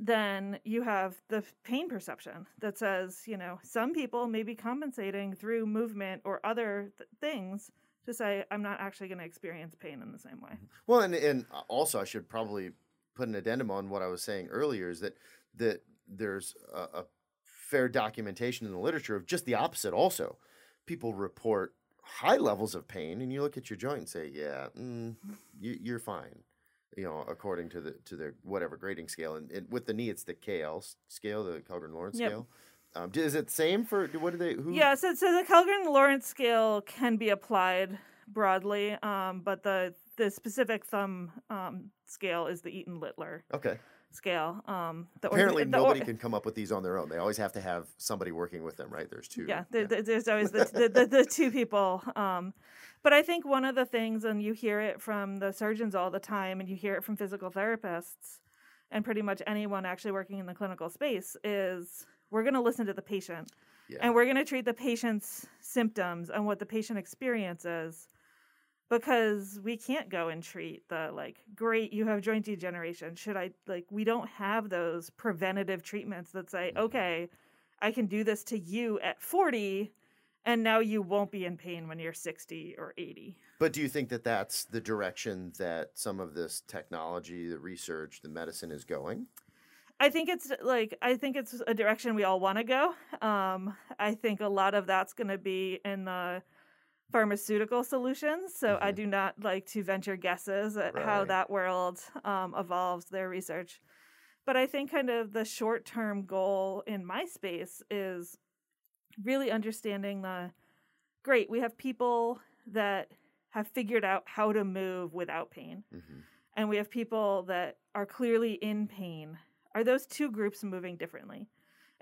then you have the pain perception that says you know some people may be compensating through movement or other th- things to say i'm not actually going to experience pain in the same way mm-hmm. Well, and and also I should probably put an addendum on what I was saying earlier is that that there's a, a fair documentation in the literature of just the opposite. Also, people report high levels of pain, and you look at your joint and say, "Yeah, mm, you, you're fine." You know, according to the to their whatever grading scale, and, and with the knee, it's the KL scale, the Kellgren Lawrence Yep. scale. Um, is it same for what do they? Who? Yeah, so, so the Kellgren Lawrence scale can be applied broadly, um, but the the specific thumb um, scale is the Eaton Littler Okay. Scale. Um, Apparently, the or- nobody can come up with these on their own. They always have to have somebody working with them, right? There's two. Yeah, there- there's always the, the, the, the two people. Um, but I think one of the things, and you hear it from the surgeons all the time, and you hear it from physical therapists, and pretty much anyone actually working in the clinical space, is we're going to listen to the patient. Yeah. And we're going to treat the patient's symptoms and what the patient experiences because we can't go and treat the like great you have joint degeneration should i like we don't have those preventative treatments that say Mhm. okay i can do this to you at 40 and now you won't be in pain when you're 60 or 80. But do you think that that's the direction that some of this technology, the research, the medicine is going? I think it's like I think it's a direction we all want to go. Um, I think a lot of that's going to be in the pharmaceutical solutions. So mm-hmm. I do not like to venture guesses at right. how that world um, evolves their research. But I think kind of the short term goal in my space is really understanding the great, we have people that have figured out how to move without pain. Mm-hmm. And we have people that are clearly in pain. Are those two groups moving differently?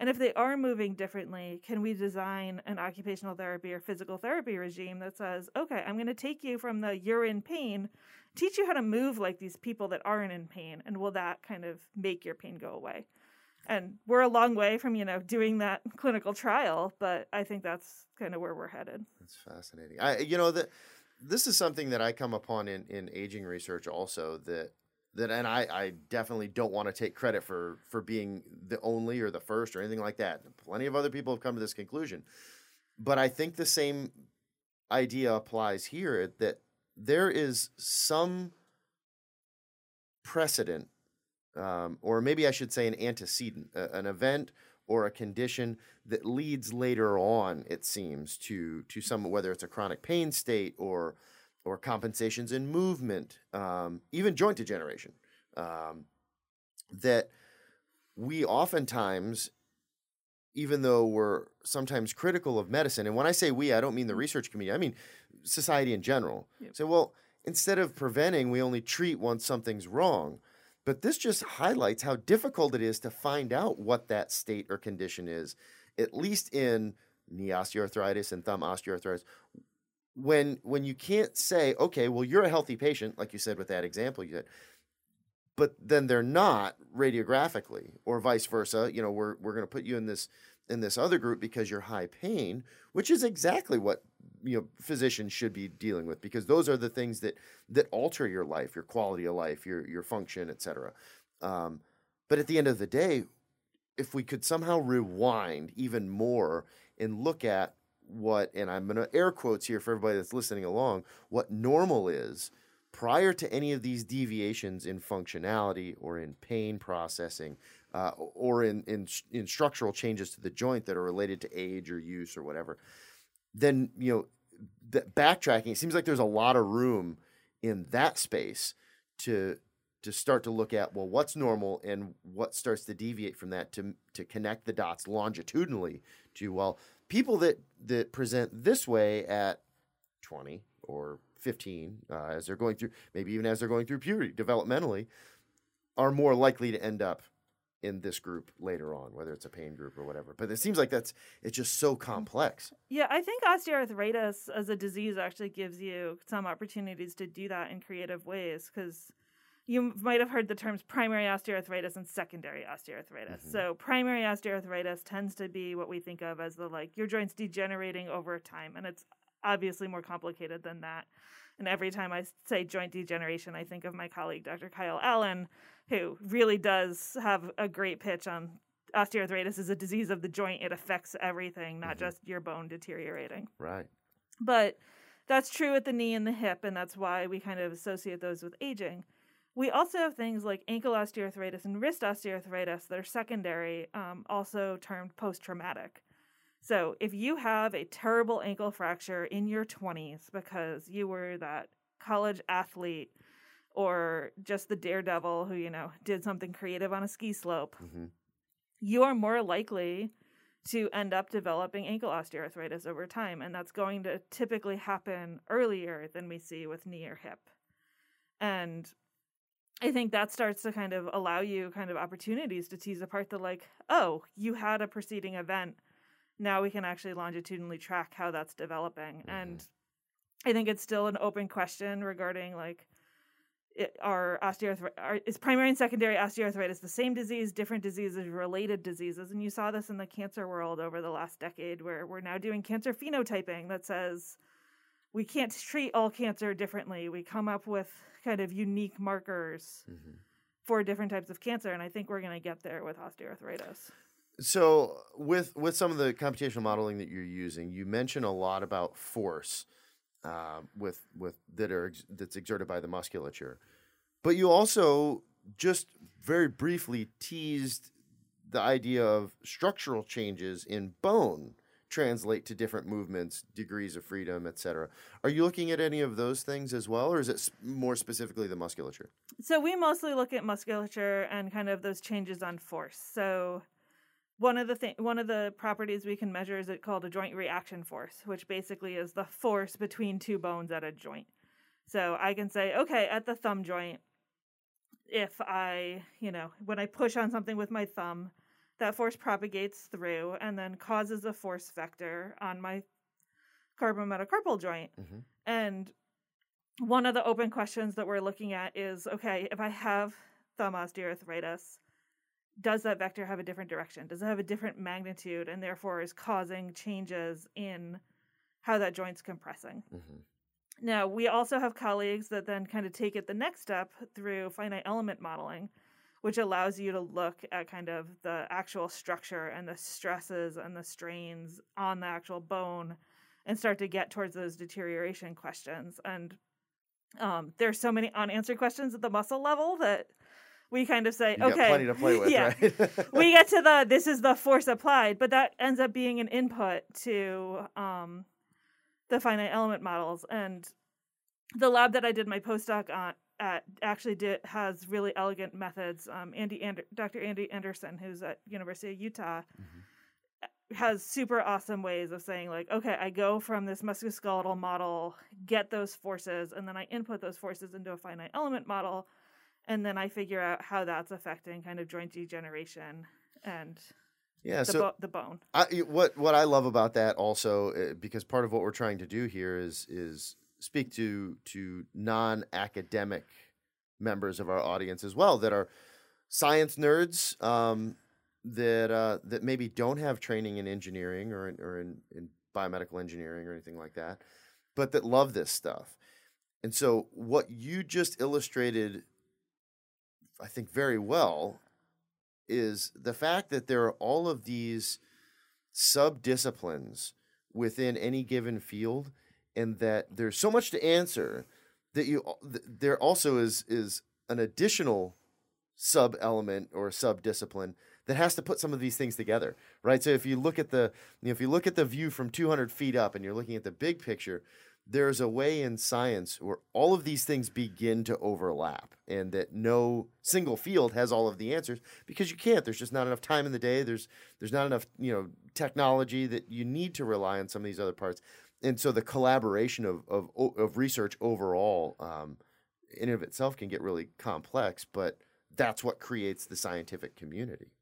And if they are moving differently, can we design an occupational therapy or physical therapy regime that says, okay, I'm going to take you from the you're in pain, teach you how to move like these people that aren't in pain, and will that kind of make your pain go away? and we're a long way from you know doing that clinical trial but i think that's kind of where we're headed that's fascinating i you know that this is something that i come upon in in aging research also that that and I, I definitely don't want to take credit for for being the only or the first or anything like that. Plenty of other people have come to this conclusion. But i think the same idea applies here that there is some precedent um, or maybe I should say an antecedent, an event or a condition that leads later on, it seems, to to some whether it's a chronic pain state or or compensations in movement, um, even joint degeneration, um, that we oftentimes, even though we're sometimes critical of medicine, and when I say we, I don't mean the research community, I mean society in general. Yep. So, well, instead of preventing, we only treat once something's wrong. But this just highlights how difficult it is to find out what that state or condition is, at least in knee osteoarthritis and thumb osteoarthritis. When when you can't say, okay, well, you're a healthy patient, like you said with that example you said, but then they're not radiographically, or vice versa. You know, we're we're going to put you in this in this other group because you're high pain, which is exactly what you know physicians should be dealing with because those are the things that that alter your life, your quality of life, your your function, etc. Um, but at the end of the day, if we could somehow rewind even more and look at what, and I'm going to air quotes here for everybody that's listening along, what normal is prior to any of these deviations in functionality or in pain processing uh, or in, in, in structural changes to the joint that are related to age or use or whatever, then you know backtracking. It seems like there's a lot of room in that space to to start to look at well what's normal and what starts to deviate from that to to connect the dots longitudinally to well people that that present this way at 20 or 15 uh, as they're going through maybe even as they're going through puberty developmentally are more likely to end up in this group later on, whether it's a pain group or whatever. But it seems like that's it's just so complex. Yeah, I think osteoarthritis as a disease actually gives you some opportunities to do that in creative ways because you might have heard the terms primary osteoarthritis and secondary osteoarthritis. Mm-hmm. So primary osteoarthritis tends to be what we think of as the like your joints degenerating over time and it's obviously more complicated than that. And every time I say joint degeneration, I think of my colleague Dr. Kyle Allen who really does have a great pitch on osteoarthritis is a disease of the joint. It affects everything, not mm-hmm. just your bone deteriorating. Right. But that's true at the knee and the hip, and that's why we kind of associate those with aging. We also have things like ankle osteoarthritis and wrist osteoarthritis that are secondary, um, also termed post traumatic. So if you have a terrible ankle fracture in your 20s because you were that college athlete or just the daredevil who, you know, did something creative on a ski slope, mm-hmm. you are more likely to end up developing ankle osteoarthritis over time. And that's going to typically happen earlier than we see with knee or hip. And I think that starts to kind of allow you kind of opportunities to tease apart the like, oh, you had a preceding event. Now we can actually longitudinally track how that's developing. Mm-hmm. And I think it's still an open question regarding like it, are osteoarthritis is primary and secondary osteoarthritis the same disease different diseases related diseases and you saw this in the cancer world over the last decade where we're now doing cancer phenotyping that says we can't treat all cancer differently we come up with kind of unique markers mm-hmm. for different types of cancer and i think we're going to get there with osteoarthritis. So with with some of the computational modeling that you're using, you mention a lot about force uh, with with that are ex- that's exerted by the musculature, but you also just very briefly teased the idea of structural changes in bone translate to different movements, degrees of freedom, etc. Are you looking at any of those things as well, or is it more specifically the musculature? So we mostly look at musculature and kind of those changes on force. So one of the th- one of the properties we can measure is it called a joint reaction force, which basically is the force between two bones at a joint. So I can say, okay, at the thumb joint, if I, you know, when I push on something with my thumb, that force propagates through and then causes a force vector on my carpometacarpal joint. Mhm. And one of the open questions that we're looking at is okay, if I have thumb osteoarthritis, does that vector have a different direction? Does it have a different magnitude and therefore is causing changes in how that joint's compressing? Mm-hmm. Now, we also have colleagues that then kind of take it the next step through finite element modeling, which allows you to look at kind of the actual structure and the stresses and the strains on the actual bone and start to get towards those deterioration questions. And um, there's so many unanswered questions at the muscle level that we kind of say, You okay, plenty to play with, yeah, right? we get to the this is the force applied, but that ends up being an input to um, the finite element models. And the lab that I did my postdoc on at actually did has really elegant methods. Um, Andy Ander, Dr. Andy Anderson, who's at University of Utah, has super awesome ways of saying like, okay, I go from this musculoskeletal model, get those forces, and then I input those forces into a finite element model, and then I figure out how that's affecting kind of joint degeneration and yeah. the, So bo- the bone. I, what what I love about that also, uh, because part of what we're trying to do here is is speak to to non academic members of our audience as well that are science nerds um, that uh, that maybe don't have training in engineering or in, or in, in biomedical engineering or anything like that, but that love this stuff. And so, what you just illustrated, I think, very well is the fact that there are all of these sub disciplines within any given field, and that there's so much to answer that you th- there also is is an additional sub element or sub discipline that has to put some of these things together, right? So if you look at the you know, if you look at the view from 200 feet up and you're looking at the big picture, there's a way in science where all of these things begin to overlap and that no single field has all of the answers because you can't. There's just not enough time in the day. There's there's not enough you know technology that you need to rely on some of these other parts and so the collaboration of of, of research overall um, in and of itself can get really complex but that's what creates the scientific community.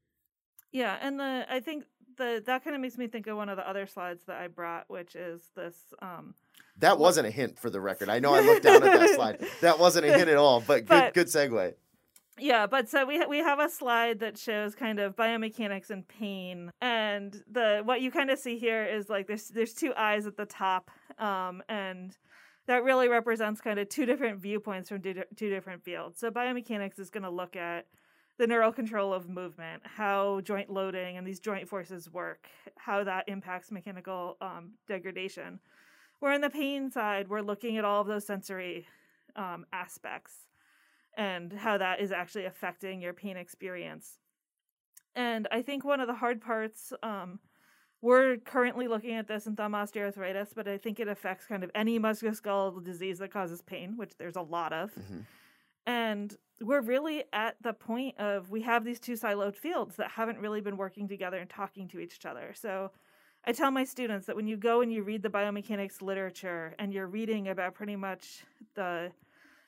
Yeah, and the I think the that kind of makes me think of one of the other slides that I brought, which is this. Um, that wasn't a hint for the record. I know i looked down at that slide. That wasn't a hint at all but good But- good segue yeah, but so we we have a slide that shows kind of biomechanics and pain, and the what you kind of see here is like there's there's two eyes at the top, um, and that really represents kind of two different viewpoints from two, different fields. So biomechanics is going to look at the neural control of movement, how joint loading and these joint forces work, how that impacts mechanical um, degradation. Where on the pain side, we're looking at all of those sensory um, aspects and how that is actually affecting your pain experience. And I think one of the hard parts, um, we're currently looking at this in thumb osteoarthritis, but I think it affects kind of any musculoskeletal disease that causes pain, which there's a lot of. Mhm. And we're really at the point of we have these two siloed fields that haven't really been working together and talking to each other. So I tell my students that when you go and you read the biomechanics literature and you're reading about pretty much the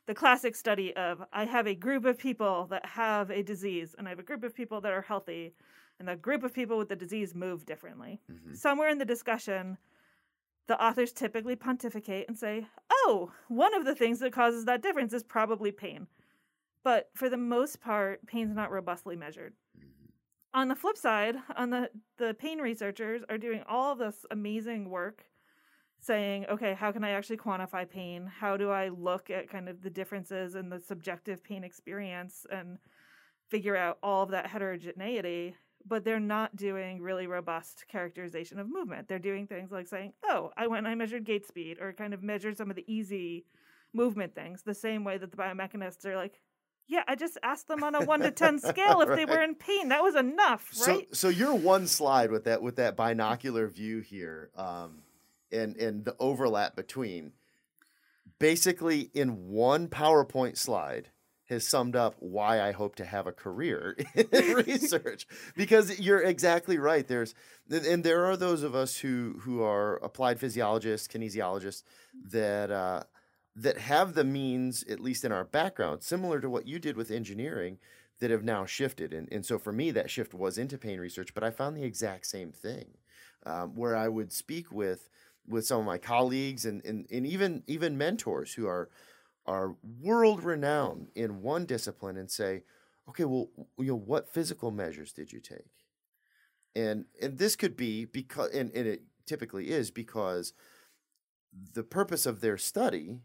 the classic study of I have a group of people that have a disease and I have a group of people that are healthy and the group of people with the disease move differently. Mhm. Somewhere in the discussion, the authors typically pontificate and say, "Oh, one of the things that causes that difference is probably pain." But for the most part, pain's not robustly measured. On the flip side, on the the pain researchers are doing all this amazing work saying, okay, how can I actually quantify pain? How do I look at kind of the differences in the subjective pain experience and figure out all of that heterogeneity but they're not doing really robust characterization of movement. They're doing things like saying, "Oh, I went and I measured gait speed," or kind of measured some of the easy movement things. The same way that the biomechanists are like, "Yeah, I just asked them on a one to ten scale if they were in pain. That was enough, right?" So, so your one slide with that with that binocular view here, um, and and the overlap between, basically in one PowerPoint slide has summed up why I hope to have a career in research. Because you're exactly right there's and there are those of us who who are applied physiologists kinesiologists that uh, that have the means at least in our background similar to what you did with engineering that have now shifted. And, and so for me that shift was into pain research but I found the exact same thing um, where I would speak with with some of my colleagues and, and, and even even mentors who are are world renowned in one discipline and say, okay, well, you know, what physical measures did you take? And and this could be because and, and it typically is because the purpose of their study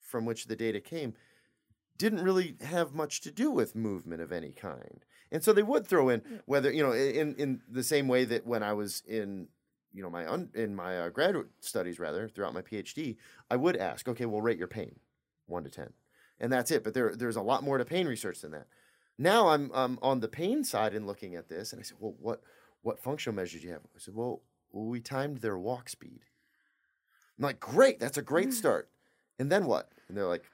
from which the data came didn't really have much to do with movement of any kind. And so they would throw in whether, you know, in in the same way that when I was in you know my un, in my uh, graduate studies rather throughout my PhD, I would ask, okay, well, rate your pain one to 10. And that's it. But there, there's a lot more to pain research than that. Now I'm, I'm on the pain side and looking at this, and I said, well, what, what functional measures do you have? I said, well, we timed their walk speed. I'm like, great, that's a great start. And then what? And they're like,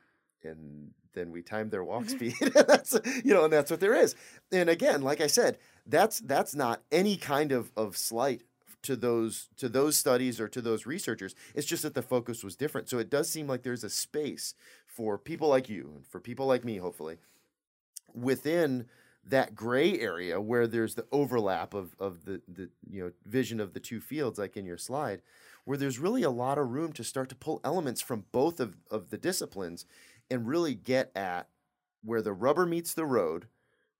and then we timed their walk speed. that's you know, and that's what there is. And again, like I said, that's that's not any kind of of slight to those to those studies or to those researchers. It's just that the focus was different. So it does seem like there's a space for people like you and for people like me, hopefully, within that gray area where there's the overlap of, of the, the you know vision of the two fields, like in your slide, where there's really a lot of room to start to pull elements from both of, of the disciplines and really get at where the rubber meets the road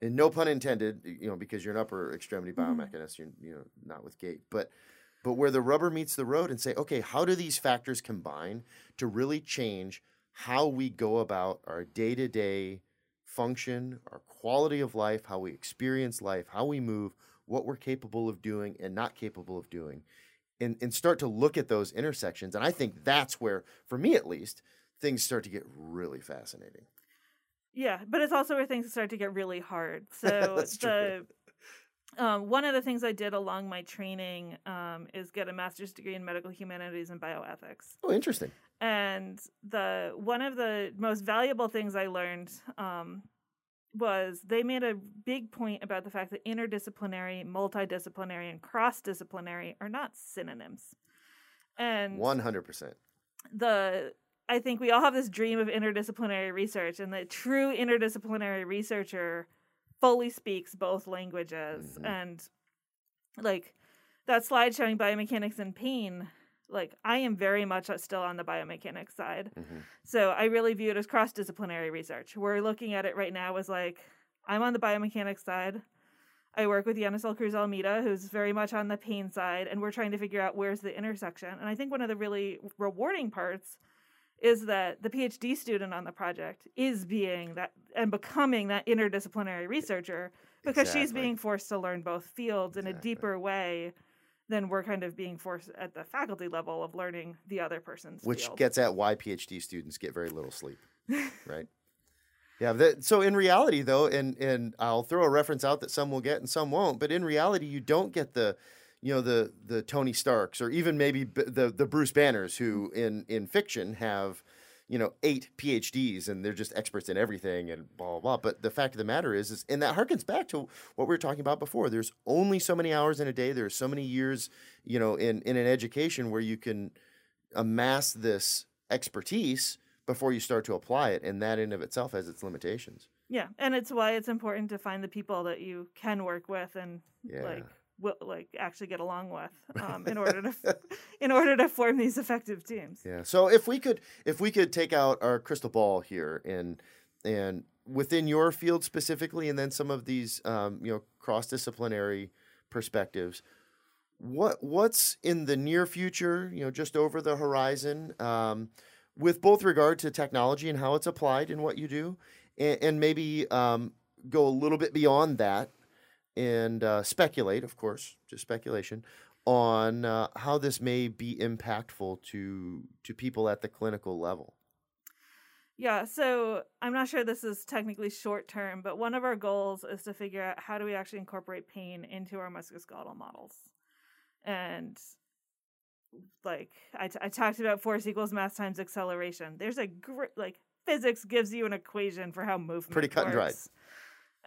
and no pun intended, you know, because you're an upper extremity Mm-hmm. biomechanist, you're you know not with gait, but but where the rubber meets the road and say, okay, how do these factors combine to really change how we go about our day to day function, our quality of life, how we experience life, how we move, what we're capable of doing and not capable of doing, and and start to look at those intersections. And I think that's where, for me at least, things start to get really fascinating. Yeah, but it's also where things start to get really hard. So the um, one of the things I did along my training um, is get a master's degree in medical humanities and bioethics. Oh, interesting. And the one of the most valuable things I learned um, was they made a big point about the fact that interdisciplinary, multidisciplinary, and cross disciplinary are not synonyms. And One hundred percent. the I think we all have this dream of interdisciplinary research, and the true interdisciplinary researcher fully speaks both languages. Mhm. And like that slide showing biomechanics and pain, like I am very much still on the biomechanics side. Mhm. So I really view it as cross disciplinary research. We're looking at it right now as like I'm on the biomechanics side. I work with Yenisel Cruz Almeida, who's very much on the pain side, and we're trying to figure out where's the intersection. And I think one of the really rewarding parts is that the PhD student on the project is being that and becoming that interdisciplinary researcher because she's being forced to learn both fields in a deeper way than we're kind of being forced at the faculty level of learning the other person's which field. gets at why PhD students get very little sleep, right? Yeah. That, so in reality, though, and and I'll throw a reference out that some will get and some won't, but in reality, you don't get the, you know, the the Tony Starks or even maybe b- the the Bruce Banners who in in fiction have. You know, eight PhDs, and they're just experts in everything, and blah blah blah. But the fact of the matter is, is and that harkens back to what we were talking about before. There's only so many hours in a day. There's so many years, you know, in in an education where you can amass this expertise before you start to apply it and that in of itself has its limitations Yeah, and it's why it's important to find the people that you can work with and Yeah. like will like actually get along with um, in order to in order to form these effective teams. yeah so if we could if we could take out our crystal ball here and and within your field specifically and then some of these um, you know cross-disciplinary perspectives what what's in the near future you know just over the horizon um, with both regard to technology and how it's applied in what you do and, and maybe um, go a little bit beyond that and uh, speculate, of course, just speculation, on uh, how this may be impactful to to people at the clinical level. Yeah, so I'm not sure this is technically short term, but one of our goals is to figure out how do we actually incorporate pain into our musculoskeletal models. And like I, t- I talked about force equals mass times acceleration. There's a great like physics gives you an equation for how movement pretty cut and dried.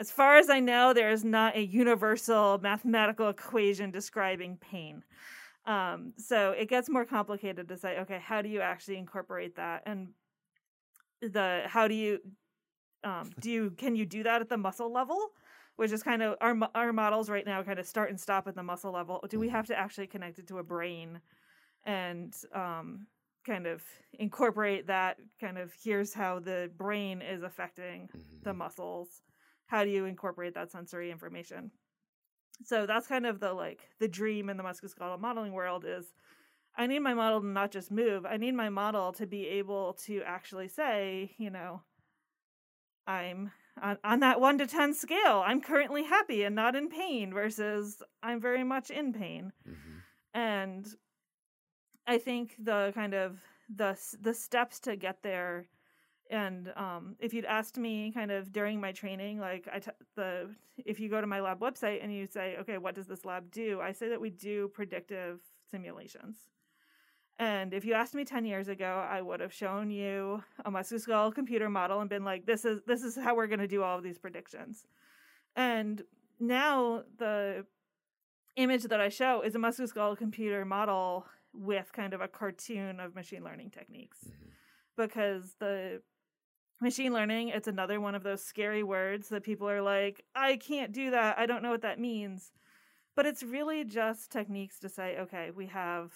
As far as I know, there is not a universal mathematical equation describing pain. Um, so it gets more complicated to say, okay, how do you actually incorporate that? And the how do you um, do you can you do that at the muscle level? Which is kind of our our models right now kind of start and stop at the muscle level. Do we have to actually connect it to a brain and um, kind of incorporate that kind of here's how the brain is affecting mm-hmm. the muscles how do you incorporate that sensory information so that's kind of the like the dream in the musculoskeletal modeling world is i need my model to not just move i need my model to be able to actually say you know i'm on, on that 1 to 10 scale i'm currently happy and not in pain versus i'm very much in pain mm-hmm. and I think the kind of the the steps to get there and um, if you'd asked me kind of during my training like I t- the if you go to my lab website and you say okay what does this lab do? I say that we do predictive simulations. And if you asked me 10 years ago i would have shown you a musculoskeletal computer model and been like this is this is how we're going to do all of these predictions. And now the image that i show is a musculoskeletal computer model with kind of a cartoon of machine learning techniques. Mm-hmm. because the machine learning it's another one of those scary words that people are like i can't do that. I don't know what that means. But it's really just techniques to say okay we have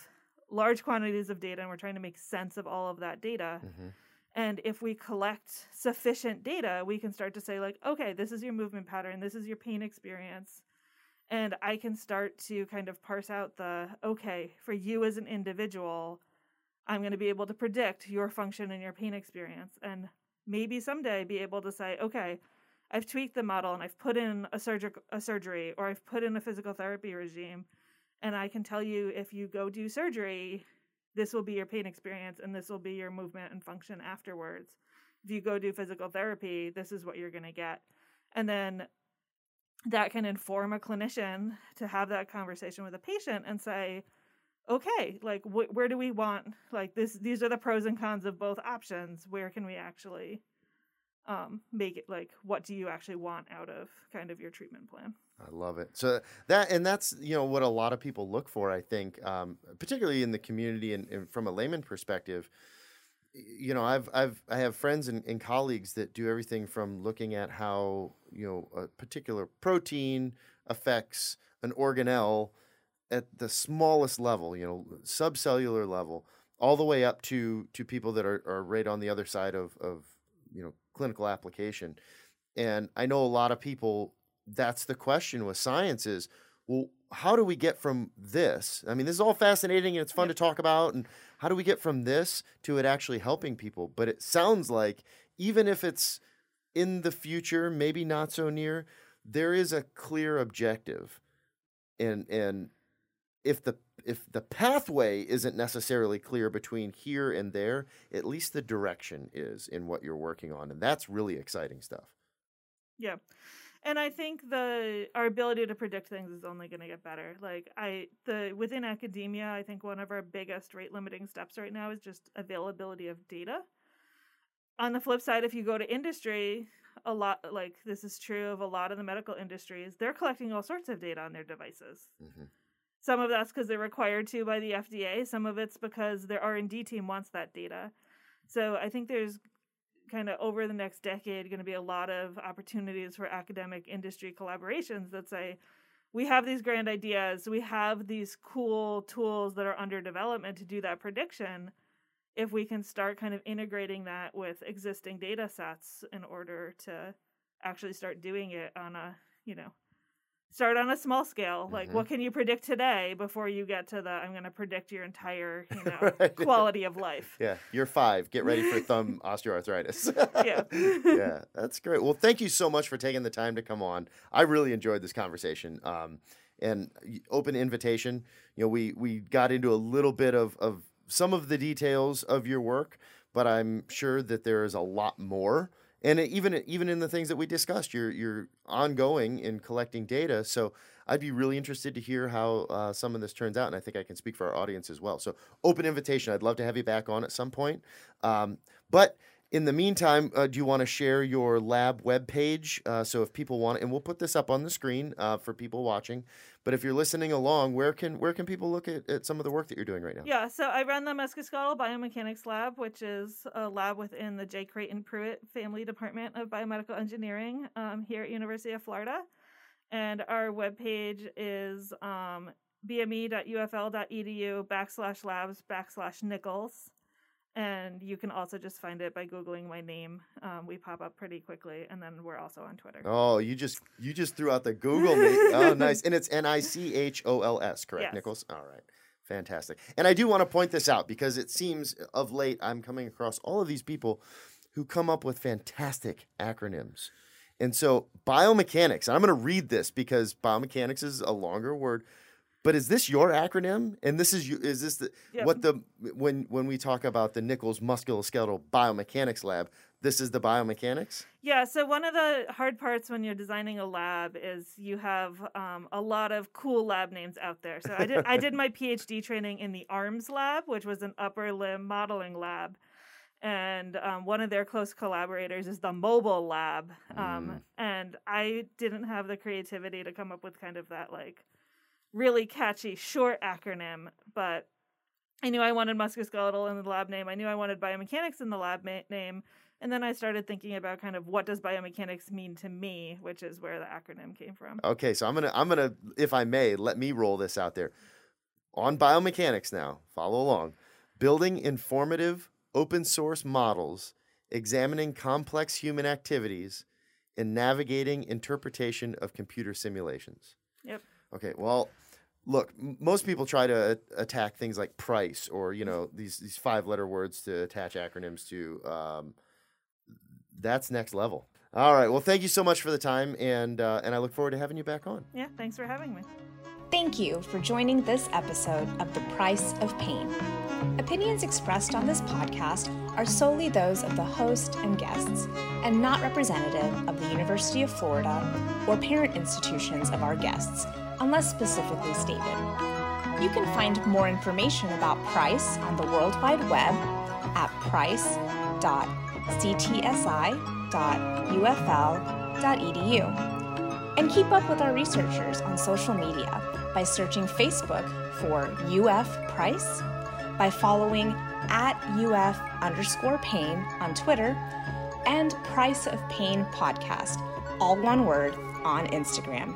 large quantities of data and we're trying to make sense of all of that data. Mm-hmm. and if we collect sufficient data we can start to say like okay this is your movement pattern. This is your pain experience. And I can start to kind of parse out the okay, for you as an individual, I'm going to be able to predict your function and your pain experience. And maybe someday be able to say, okay, I've tweaked the model and I've put in a, surg- a surgery or I've put in a physical therapy regime and I can tell you if you go do surgery, this will be your pain experience and this will be your movement and function afterwards. If you go do physical therapy, this is what you're going to get. And then that can inform a clinician to have that conversation with a patient and say okay like wh- where do we want like this these are the pros and cons of both options. Where can we actually um, make it like what do you actually want out of kind of your treatment plan? I love it. So that and that's you know what a lot of people look for i think um, particularly in the community and, and from a layman perspective you know, I've I've I have friends and, and, colleagues that do everything from looking at how you know a particular protein affects an organelle at the smallest level, you know, subcellular level, all the way up to to people that are, are right on the other side of of you know clinical application. And I know a lot of people. That's the question with science is well, how do we get from this? I mean, this is all fascinating and it's fun to talk about. And how do we get from this to it actually helping people? But it sounds like even if it's in the future, maybe not so near, there is a clear objective. And and if the if the pathway isn't necessarily clear between here and there, at least the direction is in what you're working on. And that's really exciting stuff. Yeah and I think the our ability to predict things is only going to get better. Like I the within academia, I think one of our biggest rate limiting steps right now is just availability of data. On the flip side, if you go to industry, a lot like this is true of a lot of the medical industries, they're collecting all sorts of data on their devices. Mm-hmm. Some of that's because they're required to by the FDA. Some of it's because their R and D team wants that data. So I think there's kind of over the next decade going to be a lot of opportunities for academic industry collaborations that say we have these grand ideas we have these cool tools that are under development to do that prediction if we can start kind of integrating that with existing data sets in order to actually start doing it on a you know start on a small scale. Like, Mhm. what can you predict today before you get to the I'm going to predict your entire, you know, Right. quality of life. Yeah, you're five. Get ready for thumb osteoarthritis. Yeah. yeah, that's great. Well, thank you so much for taking the time to come on. I really enjoyed this conversation. Um, and open invitation. You know, we we got into a little bit of of some of the details of your work, but I'm sure that there is a lot more. And even even in the things that we discussed, you're you're ongoing in collecting data. So I'd be really interested to hear how uh, some of this turns out, and I think I can speak for our audience as well. So open invitation. I'd love to have you back on at some point. Um, but in the meantime, uh, do you want to share your lab webpage? Uh, so if people want, and we'll put this up on the screen uh, for people watching. But if you're listening along, where can where can people look at, at some of the work that you're doing right now? Yeah, so I run the Musculoskeletal Biomechanics Lab, which is a lab within the J. Crayton Pruitt Family Department of Biomedical Engineering um, here at University of Florida. And our webpage is um, bme.ufl.edu backslash labs backslash nichols. And you can also just find it by Googling my name. Um, we pop up pretty quickly. And then we're also on Twitter. Oh, you just you just threw out the Google name. Oh, nice. And it's N I C H O L S, correct, Yes. Nichols? All right. Fantastic. And I do want to point this out because it seems of late I'm coming across all of these people who come up with fantastic acronyms. And so biomechanics, and I'm going to read this because biomechanics is a longer word. But is this your acronym? And this is you is this the Yep. what the when when we talk about the Nichols Musculoskeletal Biomechanics Lab, this is the biomechanics? Yeah, so one of the hard parts when you're designing a lab is you have um, a lot of cool lab names out there. So I did I did my PhD training in the ARMS lab, which was an upper limb modeling lab, and um, one of their close collaborators is the Mobile Lab, um, and I didn't have the creativity to come up with kind of that like really catchy short acronym, but I knew I wanted musculoskeletal in the lab name. I knew I wanted biomechanics in the lab ma- name. And then I started thinking about kind of what does biomechanics mean to me, which is where the acronym came from. Okay, so I'm gonna I'm gonna if I may let me roll this out there on biomechanics now. Follow along, building informative open source models, examining complex human activities, and navigating interpretation of computer simulations. Yep. Okay, well. Look, most people try to attack things like price or you know these these five letter words to attach acronyms to. Um, that's next level. All right. Well, thank you so much for the time, and uh, and I look forward to having you back on. Yeah, thanks for having me. Thank you for joining this episode of The Price of Pain. Opinions expressed on this podcast are solely those of the host and guests, and not representative of the University of Florida or parent institutions of our guests, unless specifically stated. You can find more information about Price on the World Wide Web at price.ctsi.ufl.edu and keep up with our researchers on social media by searching Facebook for UF Price, by following at UF underscore pain on Twitter, and Price of Pain podcast, all one word, on Instagram.